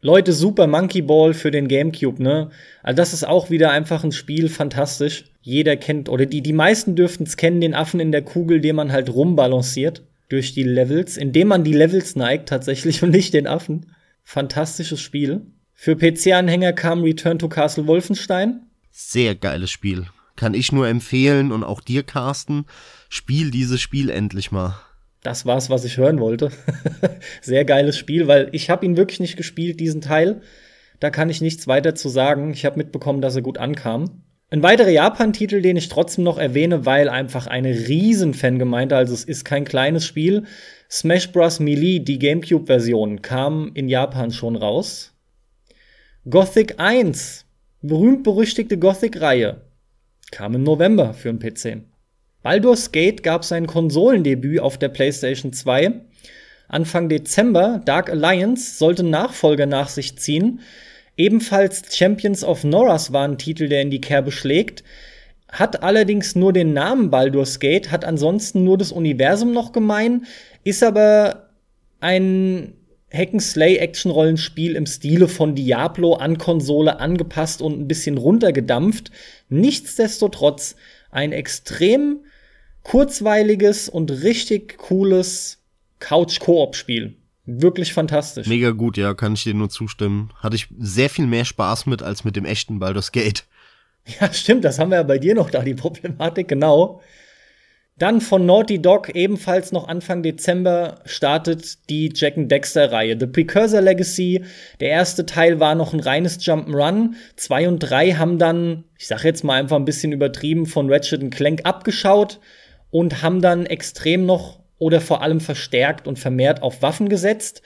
Leute, Super Monkey Ball für den GameCube, ne? Also das ist auch wieder einfach ein Spiel, fantastisch. Jeder kennt, oder die, die meisten dürften es kennen, den Affen in der Kugel, den man halt rumbalanciert durch die Levels, indem man die Levels neigt tatsächlich und nicht den Affen. Fantastisches Spiel. Für PC-Anhänger kam Return to Castle Wolfenstein. Sehr geiles Spiel. Kann ich nur empfehlen und auch dir, Carsten, spiel dieses Spiel endlich mal das war's, was ich hören wollte. Sehr geiles Spiel, weil ich habe ihn wirklich nicht gespielt, diesen Teil. Da kann ich nichts weiter zu sagen. Ich habe mitbekommen, dass er gut ankam. Ein weiterer Japan-Titel, den ich trotzdem noch erwähne, weil einfach eine riesen Fangemeinde, also es ist kein kleines Spiel. Smash Bros. Melee, die GameCube-Version, kam in Japan schon raus. Gothic 1, berühmt-berüchtigte Gothic-Reihe, kam im November für den PC. Baldur's Gate gab sein Konsolendebüt auf der PlayStation 2. Anfang Dezember, Dark Alliance sollte Nachfolger nach sich ziehen. Ebenfalls Champions of Norras war ein Titel, der in die Kerbe schlägt. Hat allerdings nur den Namen Baldur's Gate, hat ansonsten nur das Universum noch gemein, ist aber ein Hack'n'Slay-Action-Rollenspiel im Stile von Diablo an Konsole angepasst und ein bisschen runtergedampft. Nichtsdestotrotz ein extrem kurzweiliges und richtig cooles Couch-Koop-Spiel. Wirklich fantastisch. Mega gut, ja, kann ich dir nur zustimmen. Hatte ich sehr viel mehr Spaß mit als mit dem echten Baldur's Gate. Ja, stimmt, das haben wir ja bei dir noch da, die Problematik, genau. Dann von Naughty Dog ebenfalls noch Anfang Dezember startet die Jack and Dexter Reihe. The Precursor Legacy. Der erste Teil war noch ein reines Jump'n'Run. Zwei und drei haben dann, ich sag jetzt mal einfach ein bisschen übertrieben, von Ratchet Clank abgeschaut und haben dann extrem noch oder vor allem verstärkt und vermehrt auf Waffen gesetzt.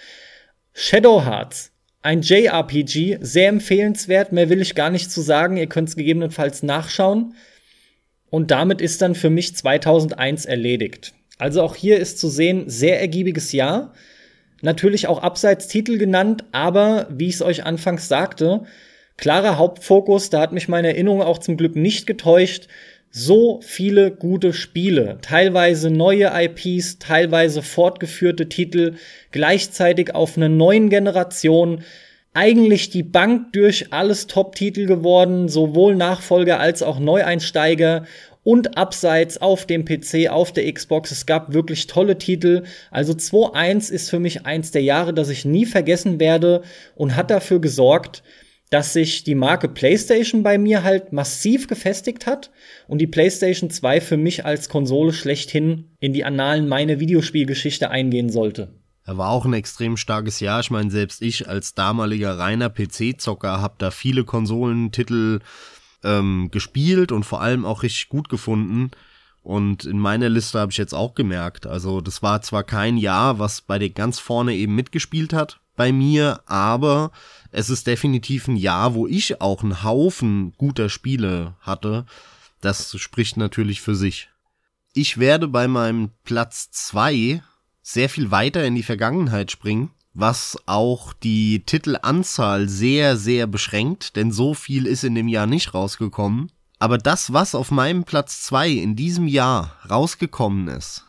Shadow Hearts. Ein JRPG, sehr empfehlenswert, mehr will ich gar nicht zu sagen, ihr könnt es gegebenenfalls nachschauen. Und damit ist dann für mich 2001 erledigt. Also auch hier ist zu sehen, sehr ergiebiges Jahr. Natürlich auch abseits Titel genannt, aber wie ich es euch anfangs sagte, klarer Hauptfokus, da hat mich meine Erinnerung auch zum Glück nicht getäuscht. So viele gute Spiele, teilweise neue IPs, teilweise fortgeführte Titel, gleichzeitig auf einer neuen Generation, eigentlich die Bank durch alles Top-Titel geworden, sowohl Nachfolger als auch Neueinsteiger und abseits auf dem PC, auf der Xbox. Es gab wirklich tolle Titel. Also 2.1 ist für mich eins der Jahre, das ich nie vergessen werde und hat dafür gesorgt, dass sich die Marke PlayStation bei mir halt massiv gefestigt hat und die PlayStation 2 für mich als Konsole schlechthin in die Annalen meiner Videospielgeschichte eingehen sollte. Er war auch ein extrem starkes Jahr. Ich meine, selbst ich als damaliger reiner PC-Zocker habe da viele Konsolentitel ähm, gespielt und vor allem auch richtig gut gefunden. Und in meiner Liste habe ich jetzt auch gemerkt, also das war zwar kein Jahr, was bei den ganz vorne eben mitgespielt hat bei mir, aber es ist definitiv ein Jahr, wo ich auch einen Haufen guter Spiele hatte. Das spricht natürlich für sich. Ich werde bei meinem Platz zwei sehr viel weiter in die Vergangenheit springen, was auch die Titelanzahl sehr, sehr beschränkt, denn so viel ist in dem Jahr nicht rausgekommen. Aber das, was auf meinem Platz zwei in diesem Jahr rausgekommen ist,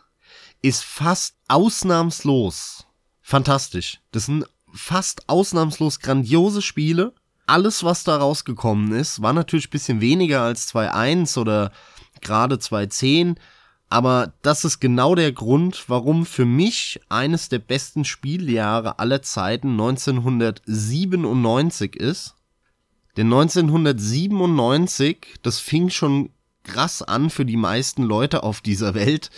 ist fast ausnahmslos fantastisch. Das sind fast ausnahmslos grandiose Spiele. Alles, was da rausgekommen ist, war natürlich ein bisschen weniger als 2.1 oder gerade 2.10, aber das ist genau der Grund, warum für mich eines der besten Spieljahre aller Zeiten 1997 ist. Denn 1997, das fing schon krass an für die meisten Leute auf dieser Welt,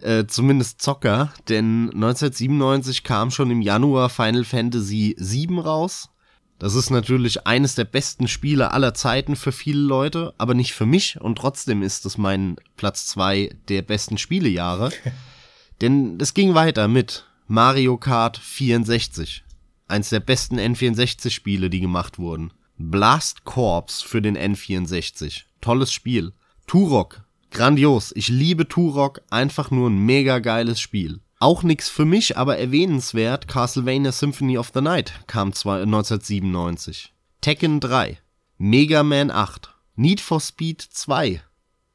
äh, zumindest Zocker, denn 1997 kam schon im Januar Final Fantasy VII raus, das ist natürlich eines der besten Spiele aller Zeiten für viele Leute, aber nicht für mich und trotzdem ist es mein Platz zwei der besten Spielejahre. Denn es ging weiter mit Mario Kart 64. Eins der besten N64 Spiele, die gemacht wurden. Blast Corps für den N64. Tolles Spiel. Turok. Grandios. Ich liebe Turok. Einfach nur ein mega geiles Spiel. Auch nix für mich, aber erwähnenswert, Castlevania Symphony of the Night kam zwar 1997. Tekken 3, Mega Man 8, Need for Speed 2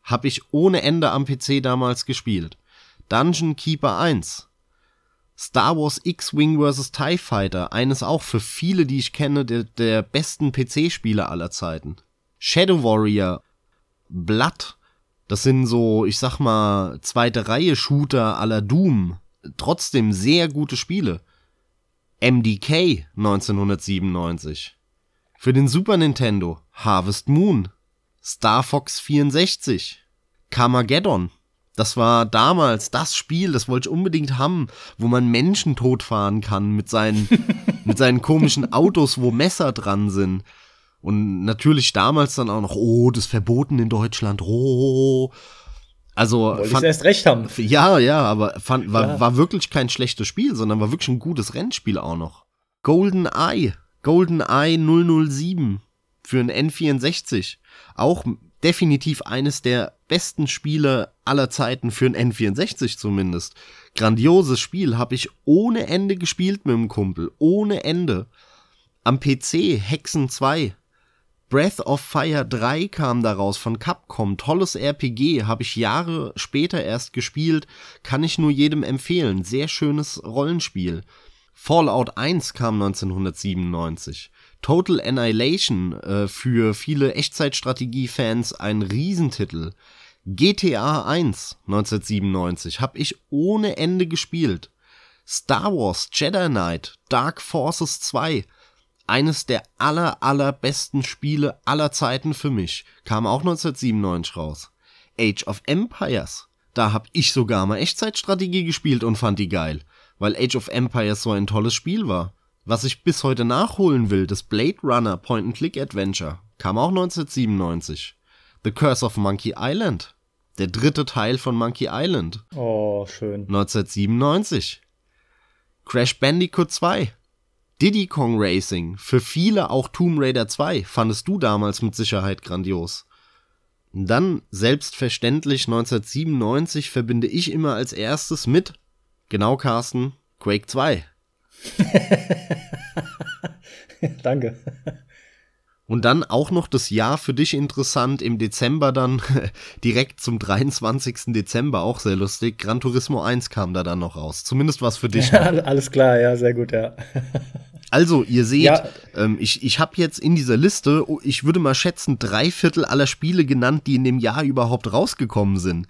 hab ich ohne Ende am PC damals gespielt. Dungeon Keeper 1, Star Wars X-Wing vs. TIE Fighter, eines auch für viele, die ich kenne, der, der besten PC-Spiele aller Zeiten. Shadow Warrior, Blood, das sind so, ich sag mal, zweite Reihe Shooter aller Doom. Trotzdem sehr gute Spiele. MDK 1997. Für den Super Nintendo Harvest Moon. Star Fox 64. Carmageddon. Das war damals das Spiel, das wollte ich unbedingt haben, wo man Menschen totfahren kann mit seinen, mit seinen komischen Autos, wo Messer dran sind. Und natürlich damals dann auch noch, oh, das verboten in Deutschland, oh. Also Wollte fand, erst recht haben. Ja, ja, aber fand, war, war wirklich kein schlechtes Spiel, sondern war wirklich ein gutes Rennspiel auch noch. Golden Eye, Golden Eye 007 für ein N64. Auch definitiv eines der besten Spiele aller Zeiten für ein N64 zumindest. Grandioses Spiel, habe ich ohne Ende gespielt mit dem Kumpel, ohne Ende. Am PC Hexen 2. Breath of Fire 3 kam daraus von Capcom, tolles RPG, habe ich Jahre später erst gespielt, kann ich nur jedem empfehlen, sehr schönes Rollenspiel. Fallout 1 kam 1997. Total Annihilation äh, für viele Echtzeitstrategie-Fans ein Riesentitel. GTA 1 1997 habe ich ohne Ende gespielt. Star Wars Jedi Knight Dark Forces 2 eines der aller allerbesten Spiele aller Zeiten für mich kam auch 1997 raus. Age of Empires da hab ich sogar mal Echtzeitstrategie gespielt und fand die geil weil Age of Empires so ein tolles Spiel war. Was ich bis heute nachholen will, das Blade Runner Point-and-Click-Adventure, kam auch 1997. The Curse of Monkey Island, der dritte Teil von Monkey Island. Oh, schön. 1997. Crash Bandicoot 2. Diddy Kong Racing, für viele auch Tomb Raider 2, fandest du damals mit Sicherheit grandios. Dann, selbstverständlich, 1997 verbinde ich immer als erstes mit Genau, Carsten. Quake 2. Danke. Und dann auch noch das Jahr für dich interessant, im Dezember dann, direkt zum 23. Dezember, auch sehr lustig. Gran Turismo 1 kam da dann noch raus. Zumindest was für dich. Ja, alles klar, ja, sehr gut, ja. Also, ihr seht, ja. ähm, ich, ich habe jetzt in dieser Liste, oh, ich würde mal schätzen, drei Viertel aller Spiele genannt, die in dem Jahr überhaupt rausgekommen sind.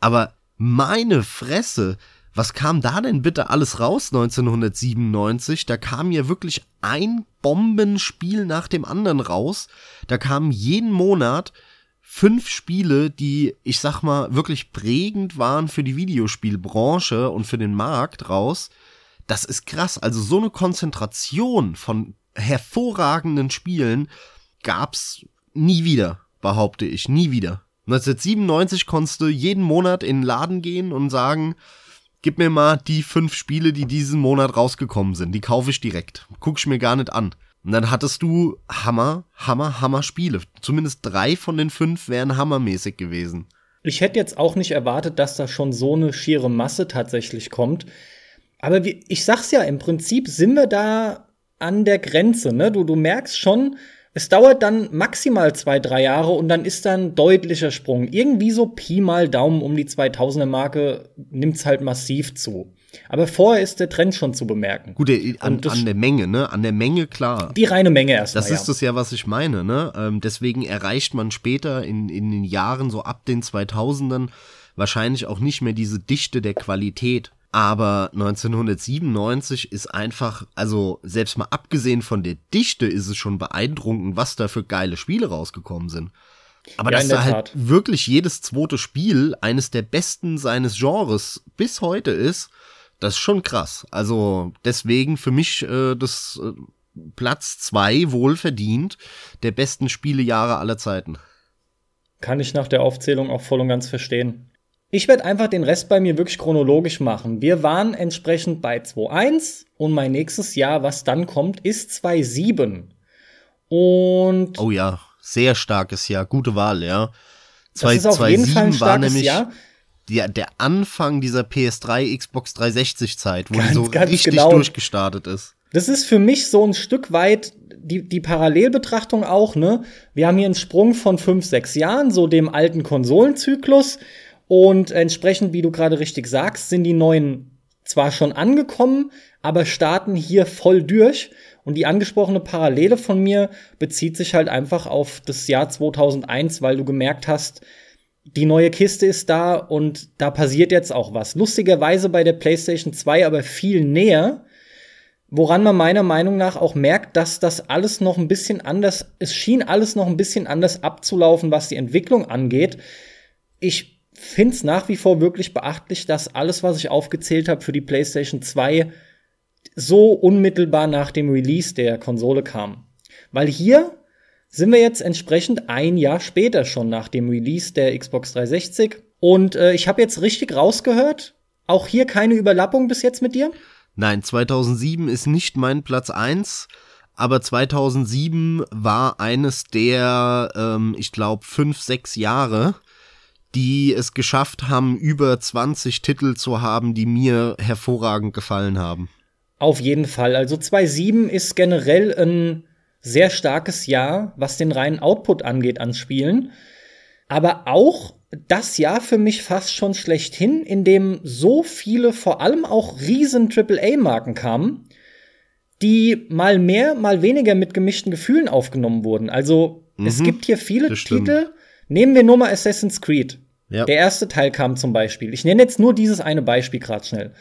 Aber meine Fresse, was kam da denn bitte alles raus 1997? Da kam ja wirklich ein Bombenspiel nach dem anderen raus. Da kamen jeden Monat fünf Spiele, die, ich sag mal, wirklich prägend waren für die Videospielbranche und für den Markt raus. Das ist krass. Also so eine Konzentration von hervorragenden Spielen gab's nie wieder, behaupte ich. Nie wieder. 1997 konntest du jeden Monat in den Laden gehen und sagen, gib mir mal die fünf Spiele, die diesen Monat rausgekommen sind. Die kaufe ich direkt. Guck ich mir gar nicht an. Und dann hattest du Hammer, Hammer, Hammer Spiele. Zumindest drei von den fünf wären hammermäßig gewesen. Ich hätte jetzt auch nicht erwartet, dass da schon so eine schiere Masse tatsächlich kommt. Aber wie, ich sag's ja, im Prinzip sind wir da an der Grenze, ne? Du, du merkst schon, es dauert dann maximal zwei, drei Jahre und dann ist dann deutlicher Sprung. Irgendwie so Pi mal Daumen um die 2000er Marke nimmt's halt massiv zu. Aber vorher ist der Trend schon zu bemerken. Gut, an, an der Menge, ne? An der Menge, klar. Die reine Menge erstmal. Das ist ja. das ja, was ich meine, ne? Ähm, deswegen erreicht man später in, in den Jahren, so ab den 2000ern, wahrscheinlich auch nicht mehr diese Dichte der Qualität. Aber 1997 ist einfach, also selbst mal abgesehen von der Dichte ist es schon beeindruckend, was da für geile Spiele rausgekommen sind. Aber ja, dass da halt wirklich jedes zweite Spiel eines der besten seines Genres bis heute ist, das ist schon krass. Also deswegen für mich äh, das äh, Platz zwei wohl verdient der besten Spielejahre aller Zeiten. Kann ich nach der Aufzählung auch voll und ganz verstehen. Ich werde einfach den Rest bei mir wirklich chronologisch machen. Wir waren entsprechend bei 2.1 und mein nächstes Jahr, was dann kommt, ist 2.7. Und. Oh ja, sehr starkes Jahr. Gute Wahl, ja. 2, das ist auf jeden Fall ein war nämlich Jahr. Die, der Anfang dieser PS3, Xbox 360 Zeit, wo ganz, die so richtig genau. durchgestartet ist. Das ist für mich so ein Stück weit die, die Parallelbetrachtung auch, ne? Wir haben hier einen Sprung von 5, 6 Jahren, so dem alten Konsolenzyklus. Und entsprechend, wie du gerade richtig sagst, sind die neuen zwar schon angekommen, aber starten hier voll durch. Und die angesprochene Parallele von mir bezieht sich halt einfach auf das Jahr 2001, weil du gemerkt hast, die neue Kiste ist da und da passiert jetzt auch was. Lustigerweise bei der PlayStation 2 aber viel näher, woran man meiner Meinung nach auch merkt, dass das alles noch ein bisschen anders, es schien alles noch ein bisschen anders abzulaufen, was die Entwicklung angeht. Ich finde es nach wie vor wirklich beachtlich, dass alles, was ich aufgezählt habe für die PlayStation 2, so unmittelbar nach dem Release der Konsole kam. Weil hier sind wir jetzt entsprechend ein Jahr später schon nach dem Release der Xbox 360. Und äh, ich habe jetzt richtig rausgehört, auch hier keine Überlappung bis jetzt mit dir? Nein, 2007 ist nicht mein Platz 1, aber 2007 war eines der, ähm, ich glaube, fünf, sechs Jahre, die es geschafft haben, über 20 Titel zu haben, die mir hervorragend gefallen haben. Auf jeden Fall. Also 2.7 ist generell ein sehr starkes Jahr, was den reinen Output angeht an Spielen. Aber auch das Jahr für mich fast schon schlechthin, in dem so viele, vor allem auch riesen AAA-Marken kamen, die mal mehr, mal weniger mit gemischten Gefühlen aufgenommen wurden. Also mhm, es gibt hier viele Titel. Nehmen wir nur mal Assassin's Creed. Ja. Der erste Teil kam zum Beispiel. Ich nenne jetzt nur dieses eine Beispiel gerade schnell.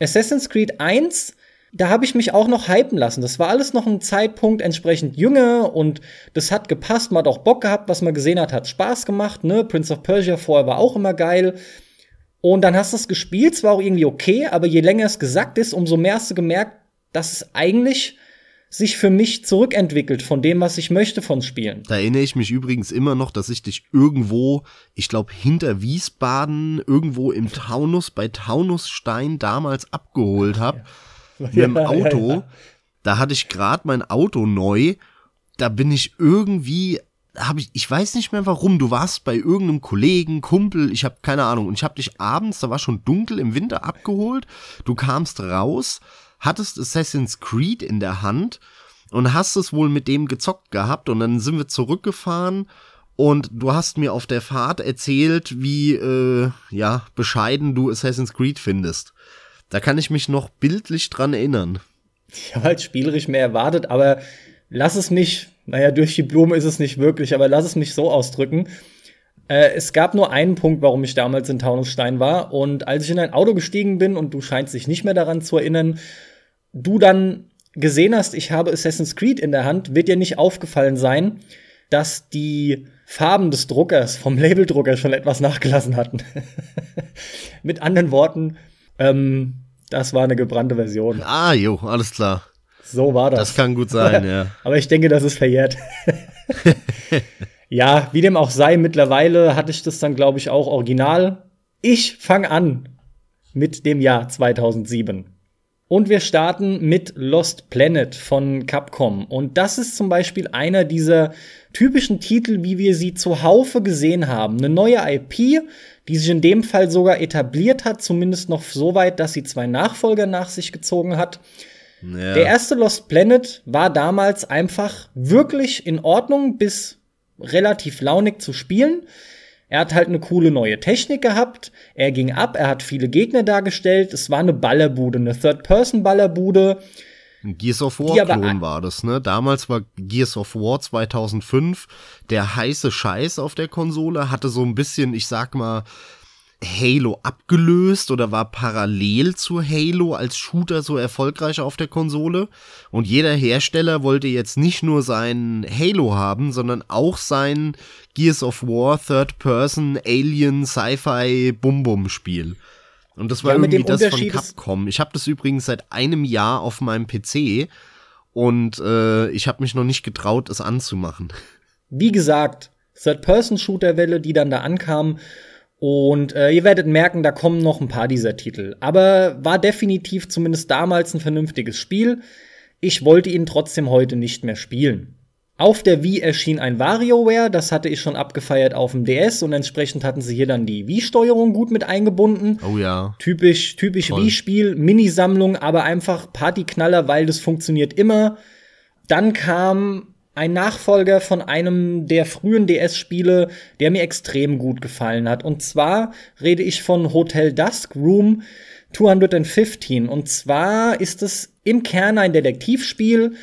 Assassin's Creed 1 da habe ich mich auch noch hypen lassen. Das war alles noch ein Zeitpunkt entsprechend jünger und das hat gepasst. Man hat auch Bock gehabt, was man gesehen hat, hat Spaß gemacht. Ne? Prince of Persia vorher war auch immer geil. Und dann hast du es gespielt, es war auch irgendwie okay, aber je länger es gesagt ist, umso mehr hast du gemerkt, dass es eigentlich sich für mich zurückentwickelt von dem, was ich möchte von Spielen. Da erinnere ich mich übrigens immer noch, dass ich dich irgendwo, ich glaube hinter Wiesbaden, irgendwo im Taunus, bei Taunusstein damals abgeholt habe. Ja mit dem Auto. Ja, ja. Da hatte ich gerade mein Auto neu. Da bin ich irgendwie habe ich, ich weiß nicht mehr warum, du warst bei irgendeinem Kollegen, Kumpel, ich habe keine Ahnung, und ich habe dich abends, da war schon dunkel im Winter abgeholt, du kamst raus, hattest Assassin's Creed in der Hand und hast es wohl mit dem gezockt gehabt und dann sind wir zurückgefahren und du hast mir auf der Fahrt erzählt, wie, äh, ja, bescheiden du Assassin's Creed findest. Da kann ich mich noch bildlich dran erinnern. Ich habe halt spielerisch mehr erwartet, aber lass es mich, naja, durch die Blume ist es nicht wirklich, aber lass es mich so ausdrücken. Äh, es gab nur einen Punkt, warum ich damals in Taunusstein war. Und als ich in ein Auto gestiegen bin und du scheinst dich nicht mehr daran zu erinnern, du dann gesehen hast, ich habe Assassin's Creed in der Hand, wird dir nicht aufgefallen sein, dass die Farben des Druckers vom Labeldrucker schon etwas nachgelassen hatten. Mit anderen Worten, ähm, das war eine gebrannte Version. Ah, jo, alles klar. So war das. Das kann gut sein, ja. Aber ich denke, das ist verjährt. ja, wie dem auch sei, mittlerweile hatte ich das dann, glaube ich, auch original. Ich fange an mit dem Jahr 2007. Und wir starten mit Lost Planet von Capcom. Und das ist zum Beispiel einer dieser typischen Titel, wie wir sie zuhaufe gesehen haben. Eine neue IP, die sich in dem Fall sogar etabliert hat, zumindest noch so weit, dass sie zwei Nachfolger nach sich gezogen hat. Ja. Der erste Lost Planet war damals einfach wirklich in Ordnung bis relativ launig zu spielen. Er hat halt eine coole neue Technik gehabt. Er ging ab, er hat viele Gegner dargestellt. Es war eine Ballerbude, eine Third-Person-Ballerbude. Gears of War Klon war das, ne? Damals war Gears of War 2005 der heiße Scheiß auf der Konsole, hatte so ein bisschen, ich sag mal, Halo abgelöst oder war parallel zu Halo als Shooter so erfolgreich auf der Konsole. Und jeder Hersteller wollte jetzt nicht nur sein Halo haben, sondern auch sein Gears of War Third Person Alien Sci-Fi Bum Bum Spiel. Und das war ja, irgendwie das von Capcom. Ich habe das übrigens seit einem Jahr auf meinem PC und äh, ich habe mich noch nicht getraut, es anzumachen. Wie gesagt, Third-Person-Shooter-Welle, die dann da ankam. Und äh, ihr werdet merken, da kommen noch ein paar dieser Titel. Aber war definitiv zumindest damals ein vernünftiges Spiel. Ich wollte ihn trotzdem heute nicht mehr spielen. Auf der Wii erschien ein WarioWare, das hatte ich schon abgefeiert auf dem DS und entsprechend hatten sie hier dann die Wii-Steuerung gut mit eingebunden. Oh ja. Typisch, typisch Wii-Spiel, Minisammlung, aber einfach Partyknaller, weil das funktioniert immer. Dann kam ein Nachfolger von einem der frühen DS-Spiele, der mir extrem gut gefallen hat. Und zwar rede ich von Hotel Dusk Room 215. Und zwar ist es im Kern ein Detektivspiel.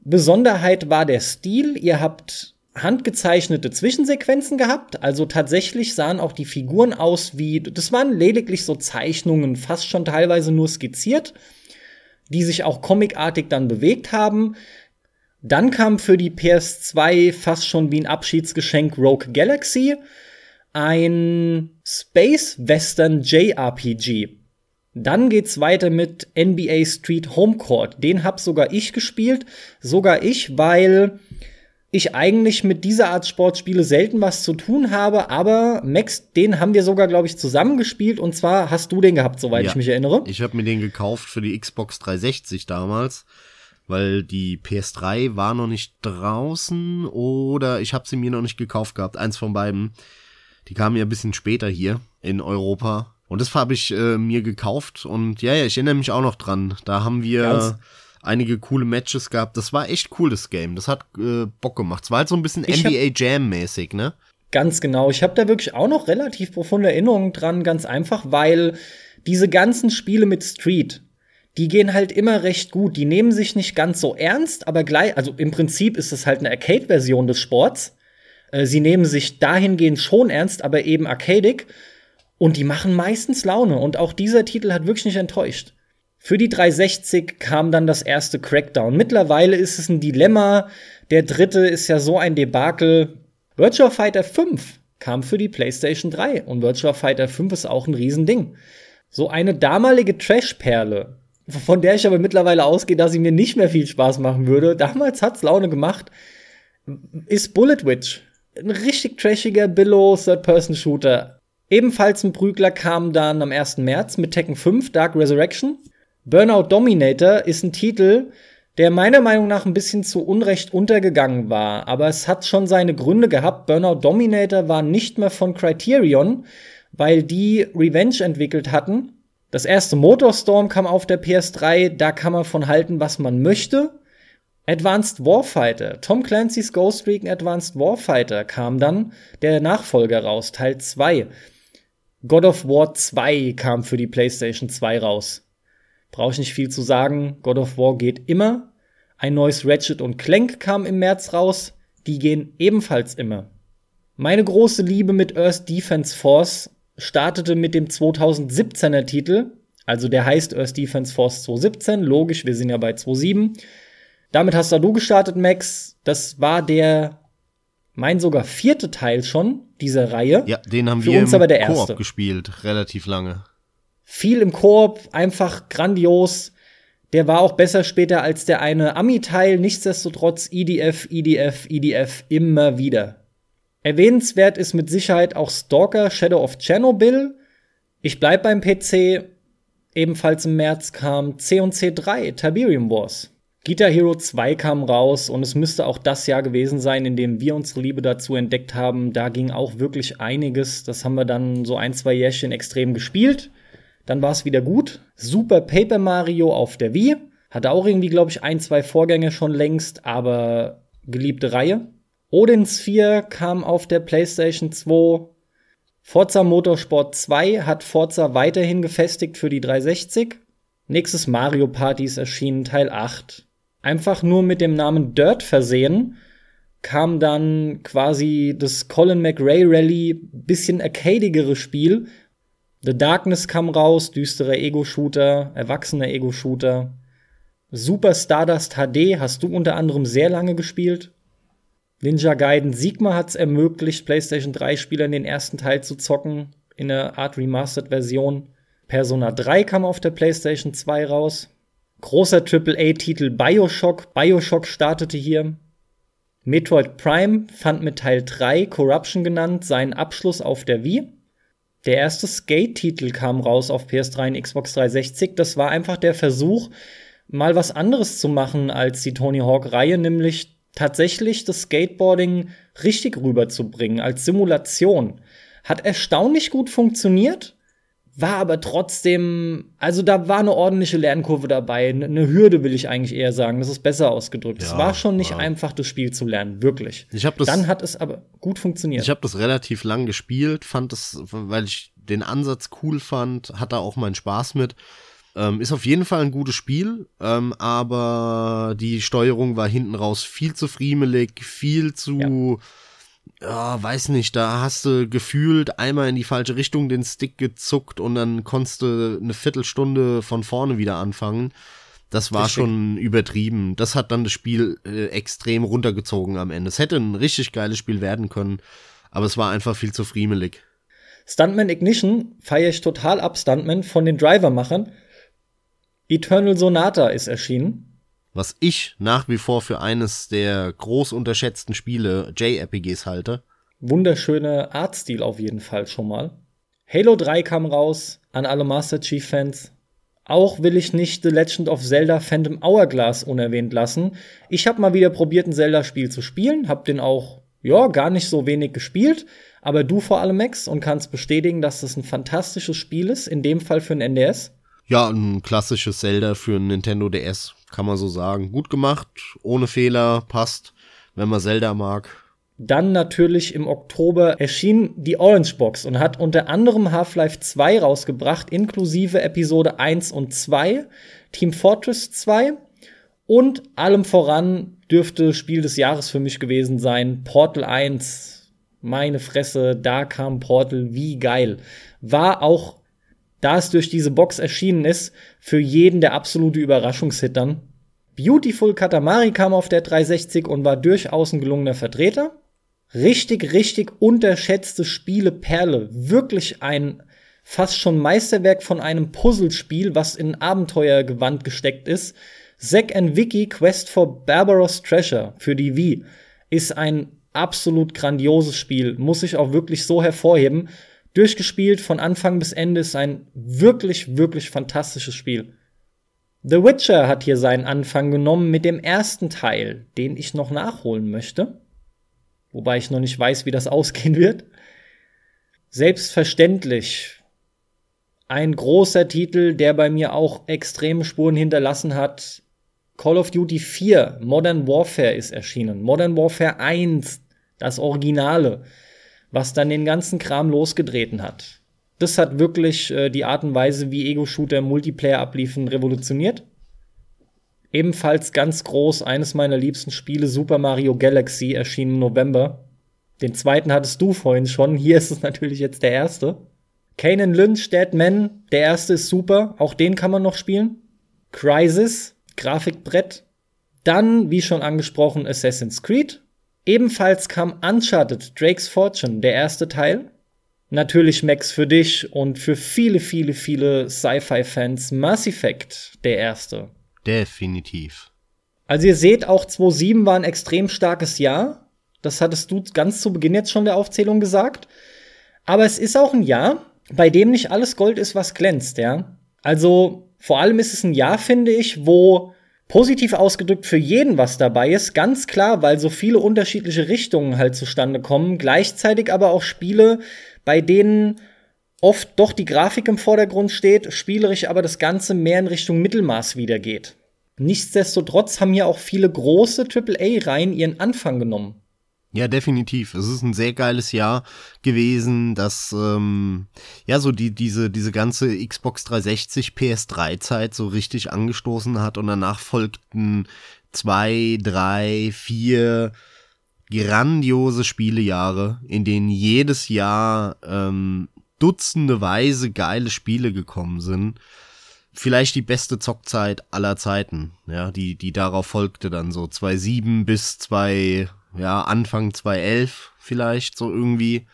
Besonderheit war der Stil. Ihr habt handgezeichnete Zwischensequenzen gehabt. Also tatsächlich sahen auch die Figuren aus wie, das waren lediglich so Zeichnungen, fast schon teilweise nur skizziert, die sich auch comicartig dann bewegt haben. Dann kam für die PS2 fast schon wie ein Abschiedsgeschenk Rogue Galaxy, ein Space Western JRPG. Dann geht's weiter mit NBA Street Homecourt. Den hab sogar ich gespielt. Sogar ich, weil ich eigentlich mit dieser Art Sportspiele selten was zu tun habe, aber Max, den haben wir sogar, glaube ich, zusammen gespielt und zwar hast du den gehabt, soweit ja, ich mich erinnere. Ich habe mir den gekauft für die Xbox 360 damals, weil die PS3 war noch nicht draußen oder ich habe sie mir noch nicht gekauft gehabt, eins von beiden. Die kamen ja ein bisschen später hier in Europa und das habe ich äh, mir gekauft und ja, ja, ich erinnere mich auch noch dran. Da haben wir Ganz einige coole Matches gehabt. Das war echt cool, das Game. Das hat äh, Bock gemacht. Es war halt so ein bisschen ich NBA Jam-mäßig, ne? Ganz genau. Ich habe da wirklich auch noch relativ profunde Erinnerungen dran, ganz einfach, weil diese ganzen Spiele mit Street, die gehen halt immer recht gut. Die nehmen sich nicht ganz so ernst, aber gleich, also im Prinzip ist es halt eine Arcade-Version des Sports. Äh, sie nehmen sich dahingehend schon ernst, aber eben arcadic. Und die machen meistens Laune. Und auch dieser Titel hat wirklich nicht enttäuscht. Für die 360 kam dann das erste Crackdown. Mittlerweile ist es ein Dilemma. Der dritte ist ja so ein Debakel. Virtua Fighter 5 kam für die PlayStation 3 und Virtua Fighter 5 ist auch ein Riesending. So eine damalige Trash-Perle, von der ich aber mittlerweile ausgehe, dass sie mir nicht mehr viel Spaß machen würde. Damals hat's Laune gemacht. Ist Bullet Witch. Ein richtig trashiger Billow Third-Person-Shooter. Ebenfalls ein Prügler kam dann am 1. März mit Tekken 5 Dark Resurrection. Burnout Dominator ist ein Titel, der meiner Meinung nach ein bisschen zu Unrecht untergegangen war, aber es hat schon seine Gründe gehabt. Burnout Dominator war nicht mehr von Criterion, weil die Revenge entwickelt hatten. Das erste Motorstorm kam auf der PS3, da kann man von halten, was man möchte. Advanced Warfighter, Tom Clancy's Ghost Recon Advanced Warfighter kam dann der Nachfolger raus, Teil 2. God of War 2 kam für die PlayStation 2 raus. Brauche ich nicht viel zu sagen. God of War geht immer. Ein neues Ratchet und Clank kam im März raus. Die gehen ebenfalls immer. Meine große Liebe mit Earth Defense Force startete mit dem 2017er Titel. Also der heißt Earth Defense Force 2017. Logisch, wir sind ja bei 2007. Damit hast du gestartet, Max. Das war der mein sogar vierte Teil schon dieser Reihe. Ja, den haben Für wir uns im aber der erste. Koop gespielt, relativ lange. Viel im Koop, einfach grandios. Der war auch besser später als der eine Ami-Teil. Nichtsdestotrotz EDF, EDF, EDF immer wieder. Erwähnenswert ist mit Sicherheit auch Stalker Shadow of Chernobyl. Ich bleib beim PC. Ebenfalls im März kam C&C 3 Tiberium Wars. Guitar Hero 2 kam raus und es müsste auch das Jahr gewesen sein, in dem wir unsere Liebe dazu entdeckt haben. Da ging auch wirklich einiges. Das haben wir dann so ein, zwei Jährchen extrem gespielt. Dann war es wieder gut. Super Paper Mario auf der Wii. Hatte auch irgendwie, glaube ich, ein, zwei Vorgänge schon längst, aber geliebte Reihe. Odin Sphere kam auf der PlayStation 2. Forza Motorsport 2 hat Forza weiterhin gefestigt für die 360. Nächstes Mario Party ist erschienen, Teil 8 einfach nur mit dem Namen Dirt versehen, kam dann quasi das Colin McRae Rally, bisschen arcadigere Spiel. The Darkness kam raus, düsterer Ego-Shooter, erwachsener Ego-Shooter. Super Stardust HD hast du unter anderem sehr lange gespielt. Ninja Gaiden Sigma hat es ermöglicht, PlayStation 3-Spielern den ersten Teil zu zocken, in einer Art Remastered-Version. Persona 3 kam auf der PlayStation 2 raus. Großer AAA-Titel Bioshock. Bioshock startete hier. Metroid Prime fand mit Teil 3, Corruption genannt, seinen Abschluss auf der Wii. Der erste Skate-Titel kam raus auf PS3 und Xbox 360. Das war einfach der Versuch, mal was anderes zu machen als die Tony Hawk-Reihe, nämlich tatsächlich das Skateboarding richtig rüberzubringen als Simulation. Hat erstaunlich gut funktioniert war aber trotzdem, also da war eine ordentliche Lernkurve dabei, eine Hürde will ich eigentlich eher sagen, das ist besser ausgedrückt. Ja, es war schon nicht ja. einfach, das Spiel zu lernen, wirklich. Ich das, Dann hat es aber gut funktioniert. Ich habe das relativ lang gespielt, fand es, weil ich den Ansatz cool fand, hatte auch meinen Spaß mit. Ähm, ist auf jeden Fall ein gutes Spiel, ähm, aber die Steuerung war hinten raus viel zu friemelig, viel zu ja ja, weiß nicht, da hast du gefühlt einmal in die falsche Richtung den Stick gezuckt und dann konntest du eine Viertelstunde von vorne wieder anfangen. Das war richtig. schon übertrieben. Das hat dann das Spiel äh, extrem runtergezogen am Ende. Es hätte ein richtig geiles Spiel werden können, aber es war einfach viel zu friemelig. Stuntman Ignition feiere ich total ab, Stuntman, von den Driver-Machern. Eternal Sonata ist erschienen was ich nach wie vor für eines der groß unterschätzten Spiele JRPGs halte. Wunderschöner Artstil auf jeden Fall schon mal. Halo 3 kam raus an alle Master Chief Fans. Auch will ich nicht The Legend of Zelda Phantom Hourglass unerwähnt lassen. Ich habe mal wieder probiert, ein Zelda-Spiel zu spielen, hab den auch, ja, gar nicht so wenig gespielt, aber du vor allem, Max, und kannst bestätigen, dass das ein fantastisches Spiel ist, in dem Fall für ein NDS. Ja, ein klassisches Zelda für ein Nintendo DS kann man so sagen. Gut gemacht, ohne Fehler, passt, wenn man Zelda mag. Dann natürlich im Oktober erschien die Orange Box und hat unter anderem Half-Life 2 rausgebracht, inklusive Episode 1 und 2, Team Fortress 2 und allem voran dürfte Spiel des Jahres für mich gewesen sein, Portal 1. Meine Fresse, da kam Portal, wie geil. War auch da es durch diese Box erschienen ist, für jeden der absolute Überraschungshit dann. Beautiful Katamari kam auf der 360 und war durchaus ein gelungener Vertreter. Richtig, richtig unterschätzte Spiele Perle. Wirklich ein fast schon Meisterwerk von einem Puzzlespiel, was in Abenteuergewand gesteckt ist. Zack and Vicky Quest for Barbaros Treasure für die Wii ist ein absolut grandioses Spiel. Muss ich auch wirklich so hervorheben durchgespielt von Anfang bis Ende. Ist ein wirklich, wirklich fantastisches Spiel. The Witcher hat hier seinen Anfang genommen mit dem ersten Teil, den ich noch nachholen möchte. Wobei ich noch nicht weiß, wie das ausgehen wird. Selbstverständlich ein großer Titel, der bei mir auch extreme Spuren hinterlassen hat. Call of Duty 4, Modern Warfare ist erschienen. Modern Warfare 1, das Originale was dann den ganzen Kram losgetreten hat. Das hat wirklich äh, die Art und Weise, wie Ego-Shooter Multiplayer abliefen, revolutioniert. Ebenfalls ganz groß, eines meiner liebsten Spiele, Super Mario Galaxy, erschien im November. Den zweiten hattest du vorhin schon, hier ist es natürlich jetzt der erste. Kanan Lynch, Dead Man, der erste ist super, auch den kann man noch spielen. Crisis, Grafikbrett. Dann, wie schon angesprochen, Assassin's Creed, Ebenfalls kam Uncharted Drake's Fortune, der erste Teil. Natürlich Max für dich und für viele, viele, viele Sci-Fi-Fans Mass Effect, der erste. Definitiv. Also ihr seht, auch 2007 war ein extrem starkes Jahr. Das hattest du ganz zu Beginn jetzt schon der Aufzählung gesagt. Aber es ist auch ein Jahr, bei dem nicht alles Gold ist, was glänzt, ja. Also vor allem ist es ein Jahr, finde ich, wo Positiv ausgedrückt für jeden was dabei ist, ganz klar, weil so viele unterschiedliche Richtungen halt zustande kommen, gleichzeitig aber auch Spiele, bei denen oft doch die Grafik im Vordergrund steht, spielerisch aber das Ganze mehr in Richtung Mittelmaß wiedergeht. Nichtsdestotrotz haben hier auch viele große AAA-Reihen ihren Anfang genommen. Ja, definitiv. Es ist ein sehr geiles Jahr gewesen, dass ähm, ja so die diese diese ganze Xbox 360 PS3 Zeit so richtig angestoßen hat und danach folgten zwei, drei, vier grandiose Spielejahre, in denen jedes Jahr ähm, dutzendeweise geile Spiele gekommen sind. Vielleicht die beste Zockzeit aller Zeiten, ja, die die darauf folgte dann so 2007 bis 2 ja, Anfang 2011 vielleicht, so irgendwie.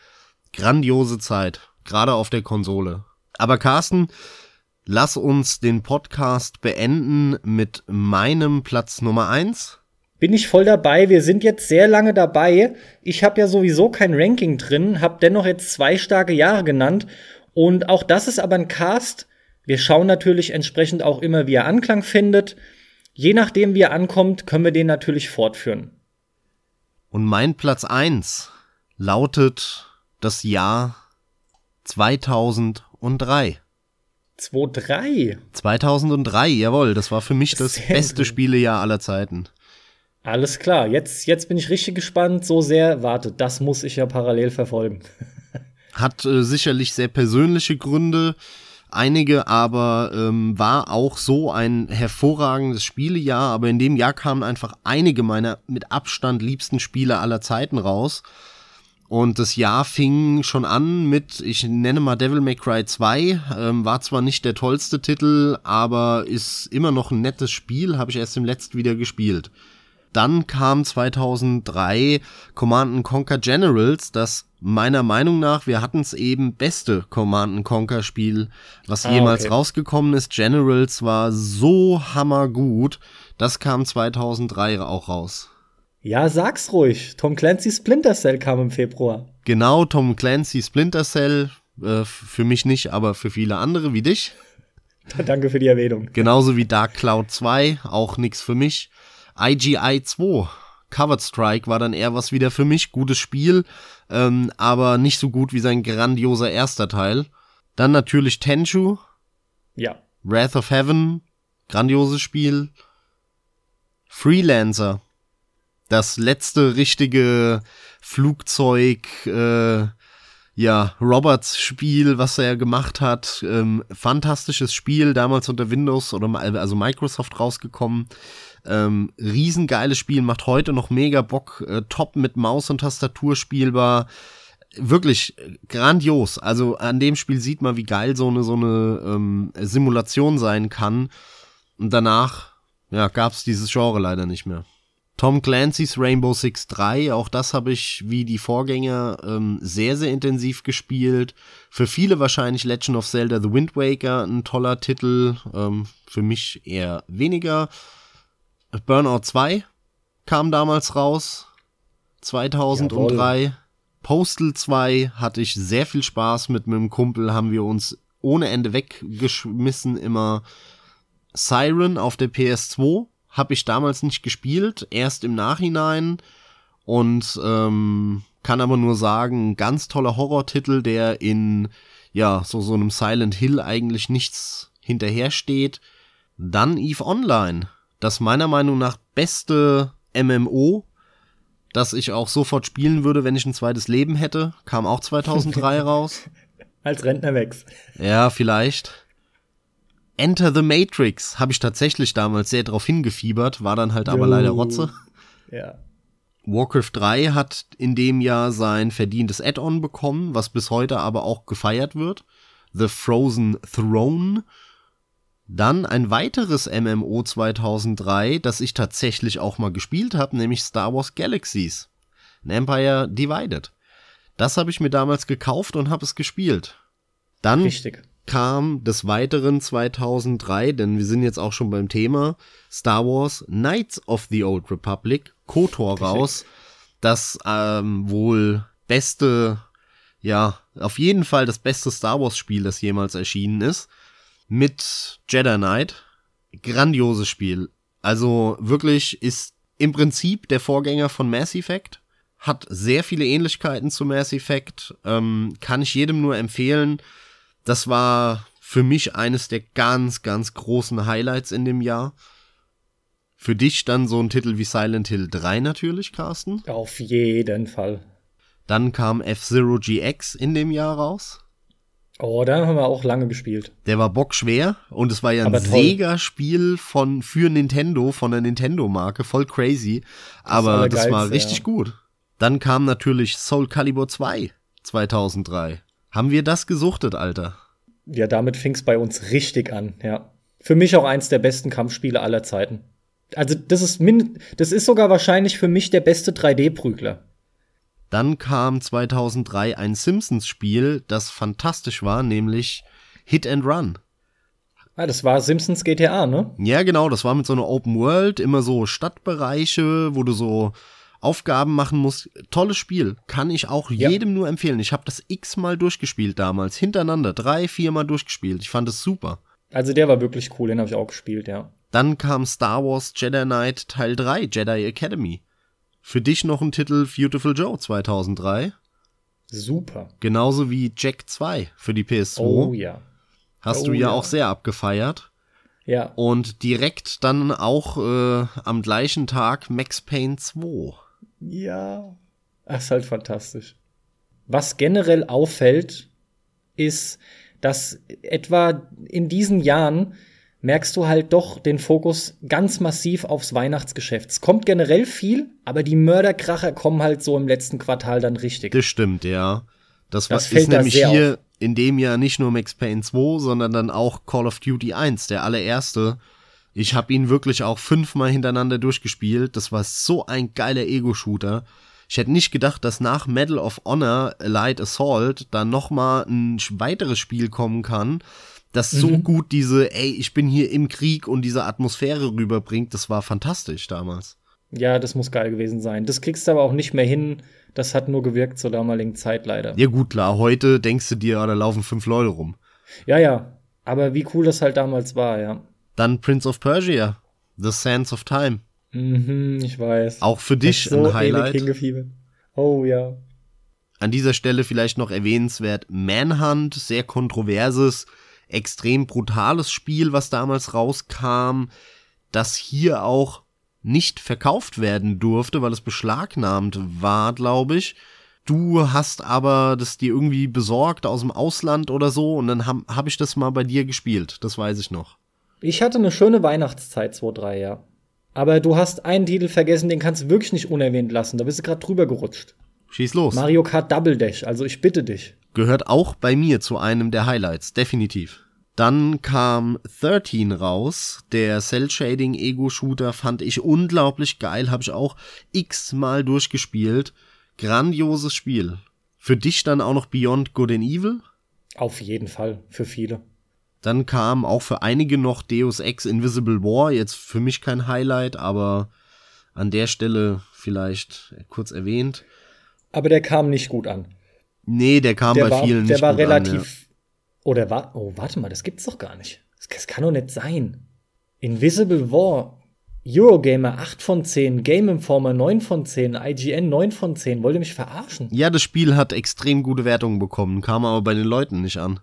Grandiose Zeit, gerade auf der Konsole. Aber Carsten, lass uns den Podcast beenden mit meinem Platz Nummer eins. Bin ich voll dabei. Wir sind jetzt sehr lange dabei. Ich habe ja sowieso kein Ranking drin, habe dennoch jetzt zwei starke Jahre genannt. Und auch das ist aber ein Cast. Wir schauen natürlich entsprechend auch immer, wie er Anklang findet. Je nachdem, wie er ankommt, können wir den natürlich fortführen. Und mein Platz eins lautet das Jahr 2003. 2003. 2003, jawohl, das war für mich das Sehr beste gut. Spielejahr aller Zeiten. Alles klar, jetzt, jetzt bin ich richtig gespannt. So sehr, warte, das muss ich ja parallel verfolgen. Hat äh, sicherlich sehr persönliche Gründe, einige, aber ähm, war auch so ein hervorragendes Spielejahr. Aber in dem Jahr kamen einfach einige meiner mit Abstand liebsten Spiele aller Zeiten raus. Und das Jahr fing schon an mit, ich nenne mal Devil May Cry 2, ähm, war zwar nicht der tollste Titel, aber ist immer noch ein nettes Spiel, habe ich erst im letzten wieder gespielt. Dann kam 2003 Command Conquer Generals, das meiner Meinung nach, wir hatten es eben, beste Command Conquer Spiel, was Ah, jemals okay. rausgekommen ist. Generals war so hammergut, das kam 2003 auch raus. Ja, sag's ruhig. Tom Clancy Splinter Cell kam im Februar. Genau, Tom Clancy Splinter Cell, äh, für mich nicht, aber für viele andere wie dich. Danke für die Erwähnung. Genauso wie Dark Cloud 2, auch nix für mich. IGI 2, Covered Strike war dann eher was wieder für mich. Gutes Spiel, ähm, aber nicht so gut wie sein grandioser erster Teil. Dann natürlich Tenchu, Ja. Wrath of Heaven, grandioses Spiel. Freelancer, das letzte richtige Flugzeug, äh, ja, Roberts Spiel, was er gemacht hat. Ähm, fantastisches Spiel, damals unter Windows oder also Microsoft rausgekommen. Ähm, riesengeiles Spiel, macht heute noch mega Bock, äh, top mit Maus und Tastatur spielbar. Wirklich äh, grandios. Also an dem Spiel sieht man, wie geil so eine so eine ähm, Simulation sein kann. Und danach, ja, gab's dieses Genre leider nicht mehr. Tom Clancy's Rainbow Six 3, auch das habe ich wie die Vorgänger ähm, sehr, sehr intensiv gespielt. Für viele wahrscheinlich Legend of Zelda The Wind Waker, ein toller Titel, ähm, für mich eher weniger. Burnout 2 kam damals raus, 2003. Postal 2 hatte ich sehr viel Spaß mit meinem Kumpel, haben wir uns ohne Ende weggeschmissen immer. Siren auf der PS2 habe ich damals nicht gespielt, erst im Nachhinein und ähm, kann aber nur sagen, ganz toller Horrortitel, der in ja so so einem Silent Hill eigentlich nichts hinterhersteht. Dann Eve Online, das meiner Meinung nach beste MMO, das ich auch sofort spielen würde, wenn ich ein zweites Leben hätte, kam auch 2003 raus. Als Rentner wächst. Ja, vielleicht. Enter the Matrix habe ich tatsächlich damals sehr drauf hingefiebert, war dann halt aber Jo. leider Rotze. Ja. Warcraft 3 hat in dem Jahr sein verdientes Add-on bekommen, was bis heute aber auch gefeiert wird. The Frozen Throne. Dann ein weiteres MMO 2003, das ich tatsächlich auch mal gespielt habe, nämlich Star Wars Galaxies. Ein Empire Divided. Das habe ich mir damals gekauft und habe es gespielt. Dann Richtig. kam des Weiteren 2003, denn wir sind jetzt auch schon beim Thema, Star Wars Knights of the Old Republic, KOTOR raus, das ähm, wohl beste, ja, auf jeden Fall das beste Star Wars Spiel, das jemals erschienen ist, mit Jedi Knight. Grandioses Spiel. Also wirklich ist im Prinzip der Vorgänger von Mass Effect, hat sehr viele Ähnlichkeiten zu Mass Effect, ähm, kann ich jedem nur empfehlen. Das war für mich eines der ganz, ganz großen Highlights in dem Jahr. Für dich dann so ein Titel wie Silent Hill 3 natürlich, Carsten. Auf jeden Fall. Dann kam F-Zero GX in dem Jahr raus. Oh, da haben wir auch lange gespielt. Der war bockschwer und es war ja ein. Sega-Spiel von für Nintendo, von der Nintendo-Marke, voll crazy. Aber das, war richtig ja. gut. Dann kam natürlich Soul Calibur 2 2003. Haben wir das gesuchtet, Alter? Ja, damit fing's bei uns richtig an, ja. Für mich auch eins der besten Kampfspiele aller Zeiten. Also, das ist min das ist sogar wahrscheinlich für mich der beste 3D-Prügler. Dann kam 2003 ein Simpsons-Spiel, das fantastisch war, nämlich Hit and Run. Ah, das war Simpsons GTA, ne? Ja, genau, das war mit so einer Open World, immer so Stadtbereiche, wo du so Aufgaben machen musst. Tolles Spiel, kann ich auch Ja. jedem nur empfehlen. Ich habe das x-mal durchgespielt damals, hintereinander, drei, viermal durchgespielt. Ich fand es super. Also der war wirklich cool, den habe ich auch gespielt, ja. Dann kam Star Wars Jedi Knight Teil 3, Jedi Academy. Für dich noch ein Titel Beautiful Joe 2003. Super. Genauso wie Jack 2 für die PS2. Oh ja. Hast oh, du ja, ja, auch sehr abgefeiert. Ja. Und direkt dann auch äh, am gleichen Tag Max Payne 2. Ja. Das ist halt fantastisch. Was generell auffällt, ist, dass etwa in diesen Jahren merkst du halt doch den Fokus ganz massiv aufs Weihnachtsgeschäft. Es kommt generell viel, aber die Mörderkracher kommen halt so im letzten Quartal dann richtig. Das stimmt, ja. Das, das ist nämlich hier auf. in dem Jahr nicht nur Max Payne 2, sondern dann auch Call of Duty 1, der allererste. Ich habe ihn wirklich auch fünfmal hintereinander durchgespielt. Das war so ein geiler Ego-Shooter. Ich hätte nicht gedacht, dass nach Medal of Honor Light Assault dann noch mal ein weiteres Spiel kommen kann, das mhm. so gut diese, ey, ich bin hier im Krieg und diese Atmosphäre rüberbringt. Das war fantastisch damals. Ja, das muss geil gewesen sein. Das kriegst du aber auch nicht mehr hin. Das hat nur gewirkt zur damaligen Zeit leider. Ja gut, klar. Heute denkst du dir, oh, da laufen fünf Leute rum. Ja, ja. Aber wie cool das halt damals war, ja. Dann Prince of Persia, The Sands of Time. Mhm, ich weiß. Auch für dich so ein Highlight. Oh ja. An dieser Stelle vielleicht noch erwähnenswert Manhunt, sehr kontroverses, extrem brutales Spiel, was damals rauskam, das hier auch nicht verkauft werden durfte, weil es beschlagnahmt war, glaube ich. Du hast aber das dir irgendwie besorgt aus dem Ausland oder so und dann habe hab ich das mal bei dir gespielt, das weiß ich noch. Ich hatte eine schöne Weihnachtszeit 2-3, ja. Aber du hast einen Titel vergessen, den kannst du wirklich nicht unerwähnt lassen. Da bist du gerade drüber gerutscht. Schieß los. Mario Kart Double Dash, also ich bitte dich. Gehört auch bei mir zu einem der Highlights, definitiv. Dann kam 13 raus, der Cell-Shading-Ego-Shooter fand ich unglaublich geil, habe ich auch x-mal durchgespielt. Grandioses Spiel. Für dich dann auch noch Beyond Good and Evil? Auf jeden Fall, für viele. Dann kam auch für einige noch Deus Ex Invisible War, jetzt für mich kein Highlight, aber an der Stelle vielleicht kurz erwähnt. Aber der kam nicht gut an. Nee, der kam der bei war, vielen der nicht war gut relativ, an. Ja. Oder war, oh, warte mal, das gibt's doch gar nicht. Das, das kann doch nicht sein. Invisible War, Eurogamer 8 von 10, Game Informer 9 von 10, IGN 9 von 10. Wollt ihr mich verarschen? Ja, das Spiel hat extrem gute Wertungen bekommen, kam aber bei den Leuten nicht an.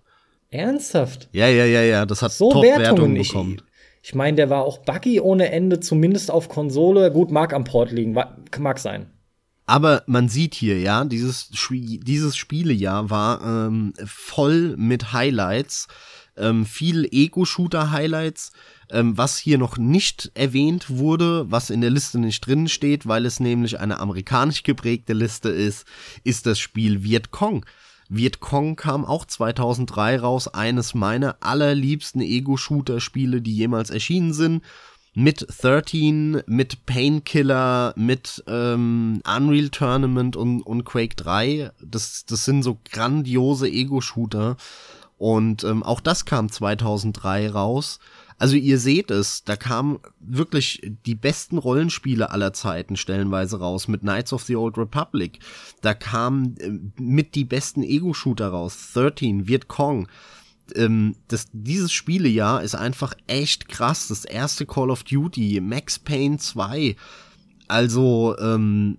Ernsthaft? Ja, ja, ja, ja, das hat so Top-Wertungen bekommen. Ich, ich meine, der war auch buggy ohne Ende, zumindest auf Konsole. Gut, mag am Port liegen, mag sein. Aber man sieht hier, ja, dieses, dieses Spielejahr war ähm, voll mit Highlights, ähm, viel Ego-Shooter-Highlights, ähm, was hier noch nicht erwähnt wurde, was in der Liste nicht drin steht, weil es nämlich eine amerikanisch geprägte Liste ist, ist das Spiel Vietcong. Vietcong kam auch 2003 raus, eines meiner allerliebsten Ego-Shooter-Spiele, die jemals erschienen sind mit 13, mit Painkiller, mit ähm, Unreal Tournament und, und Quake 3. Das, das sind so grandiose Ego-Shooter. Und ähm, auch das kam 2003 raus. Also ihr seht es, da kamen wirklich die besten Rollenspiele aller Zeiten stellenweise raus mit Knights of the Old Republic. Da kamen äh, mit die besten Ego-Shooter raus. 13, Vietcong ähm, das, dieses Spielejahr ist einfach echt krass. Das erste Call of Duty, Max Payne 2. Also, ähm,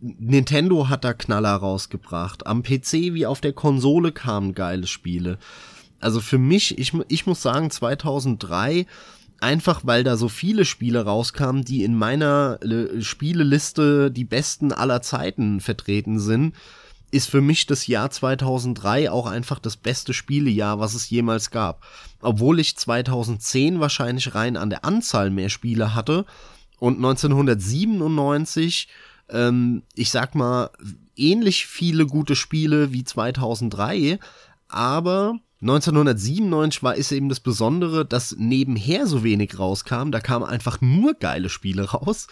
Nintendo hat da Knaller rausgebracht. Am PC wie auf der Konsole kamen geile Spiele. Also für mich, ich, ich muss sagen, 2003, einfach weil da so viele Spiele rauskamen, die in meiner äh, Spieleliste die besten aller Zeiten vertreten sind, ist für mich das Jahr 2003 auch einfach das beste Spielejahr, was es jemals gab. Obwohl ich 2010 wahrscheinlich rein an der Anzahl mehr Spiele hatte und 1997, ähm, ich sag mal, ähnlich viele gute Spiele wie 2003, aber 1997 war ist eben das Besondere, dass nebenher so wenig rauskam. Da kamen einfach nur geile Spiele raus.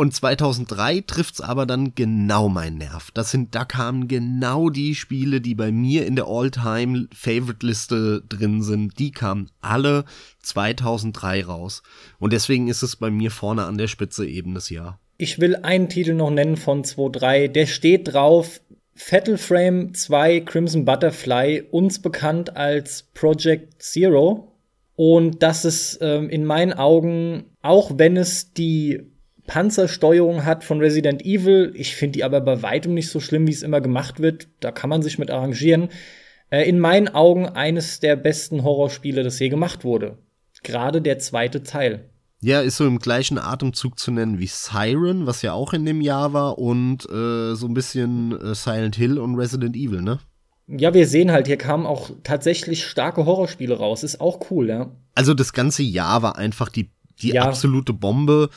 Und 2003 trifft's aber dann genau mein Nerv. Das sind, da kamen genau die Spiele, die bei mir in der All-Time-Favorite-Liste drin sind. Die kamen alle 2003 raus. Und deswegen ist es bei mir vorne an der Spitze eben das Jahr. Ich will einen Titel noch nennen von 2.3. Der steht drauf. Fatal Frame 2 Crimson Butterfly, uns bekannt als Project Zero. Und das ist ähm, in meinen Augen, auch wenn es die Panzersteuerung hat von Resident Evil. Ich finde die aber bei weitem nicht so schlimm, wie es immer gemacht wird. Da kann man sich mit arrangieren. Äh, in meinen Augen eines der besten Horrorspiele, das je gemacht wurde. Gerade der zweite Teil. Ja, ist so im gleichen Atemzug zu nennen wie Siren, was ja auch in dem Jahr war, und äh, so ein bisschen äh, Silent Hill und Resident Evil, ne? Ja, wir sehen halt, hier kamen auch tatsächlich starke Horrorspiele raus. Ist auch cool, ja. Also das ganze Jahr war einfach die, die ja. absolute Bombe.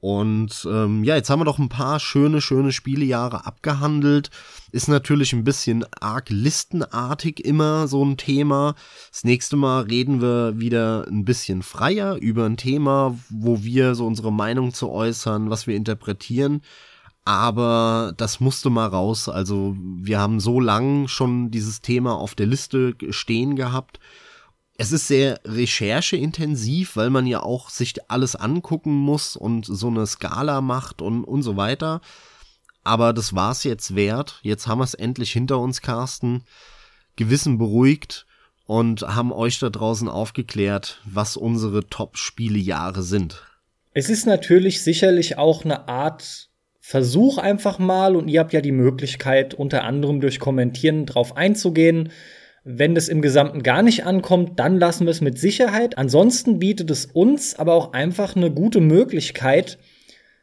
Und ähm, ja, jetzt haben wir doch ein paar schöne, schöne Spielejahre abgehandelt. Ist natürlich ein bisschen arg listenartig immer so ein Thema. Das nächste Mal reden wir wieder ein bisschen freier über ein Thema, wo wir so unsere Meinung zu äußern, was wir interpretieren. Aber das musste mal raus. Also wir haben so lang schon dieses Thema auf der Liste stehen gehabt es ist sehr rechercheintensiv, weil man ja auch sich alles angucken muss und so eine Skala macht und, und so weiter. Aber das war's jetzt wert. Jetzt haben wir es endlich hinter uns, Carsten. Gewissen beruhigt und haben euch da draußen aufgeklärt, was unsere Top-Spielejahre sind. Es ist natürlich sicherlich auch eine Art Versuch einfach mal und ihr habt ja die Möglichkeit, unter anderem durch Kommentieren drauf einzugehen wenn das im Gesamten gar nicht ankommt, dann lassen wir es mit Sicherheit. Ansonsten bietet es uns aber auch einfach eine gute Möglichkeit,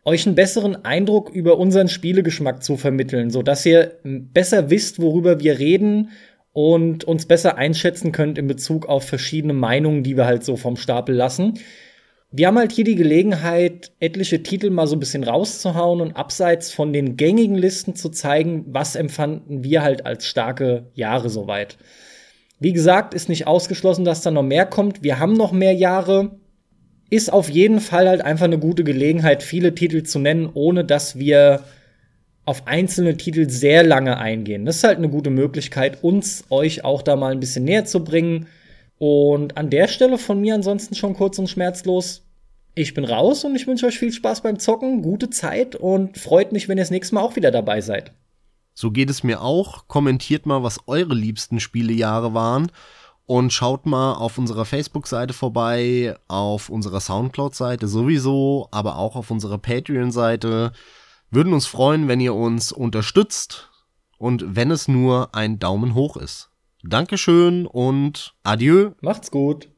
euch einen besseren Eindruck über unseren Spielegeschmack zu vermitteln, sodass ihr besser wisst, worüber wir reden und uns besser einschätzen könnt in Bezug auf verschiedene Meinungen, die wir halt so vom Stapel lassen. Wir haben halt hier die Gelegenheit, etliche Titel mal so ein bisschen rauszuhauen und abseits von den gängigen Listen zu zeigen, was empfanden wir halt als starke Jahre soweit. Wie gesagt, ist nicht ausgeschlossen, dass da noch mehr kommt. Wir haben noch mehr Jahre. Ist auf jeden Fall halt einfach eine gute Gelegenheit, viele Titel zu nennen, ohne dass wir auf einzelne Titel sehr lange eingehen. Das ist halt eine gute Möglichkeit, uns euch auch da mal ein bisschen näher zu bringen. Und an der Stelle von mir ansonsten schon kurz und schmerzlos. Ich bin raus und ich wünsche euch viel Spaß beim Zocken, gute Zeit und freut mich, wenn ihr das nächste Mal auch wieder dabei seid. So geht es mir auch. Kommentiert mal, was eure liebsten Spielejahre waren. Und schaut mal auf unserer Facebook-Seite vorbei, auf unserer Soundcloud-Seite sowieso, aber auch auf unserer Patreon-Seite. Würden uns freuen, wenn ihr uns unterstützt und wenn es nur ein Daumen hoch ist. Dankeschön und adieu. Macht's gut.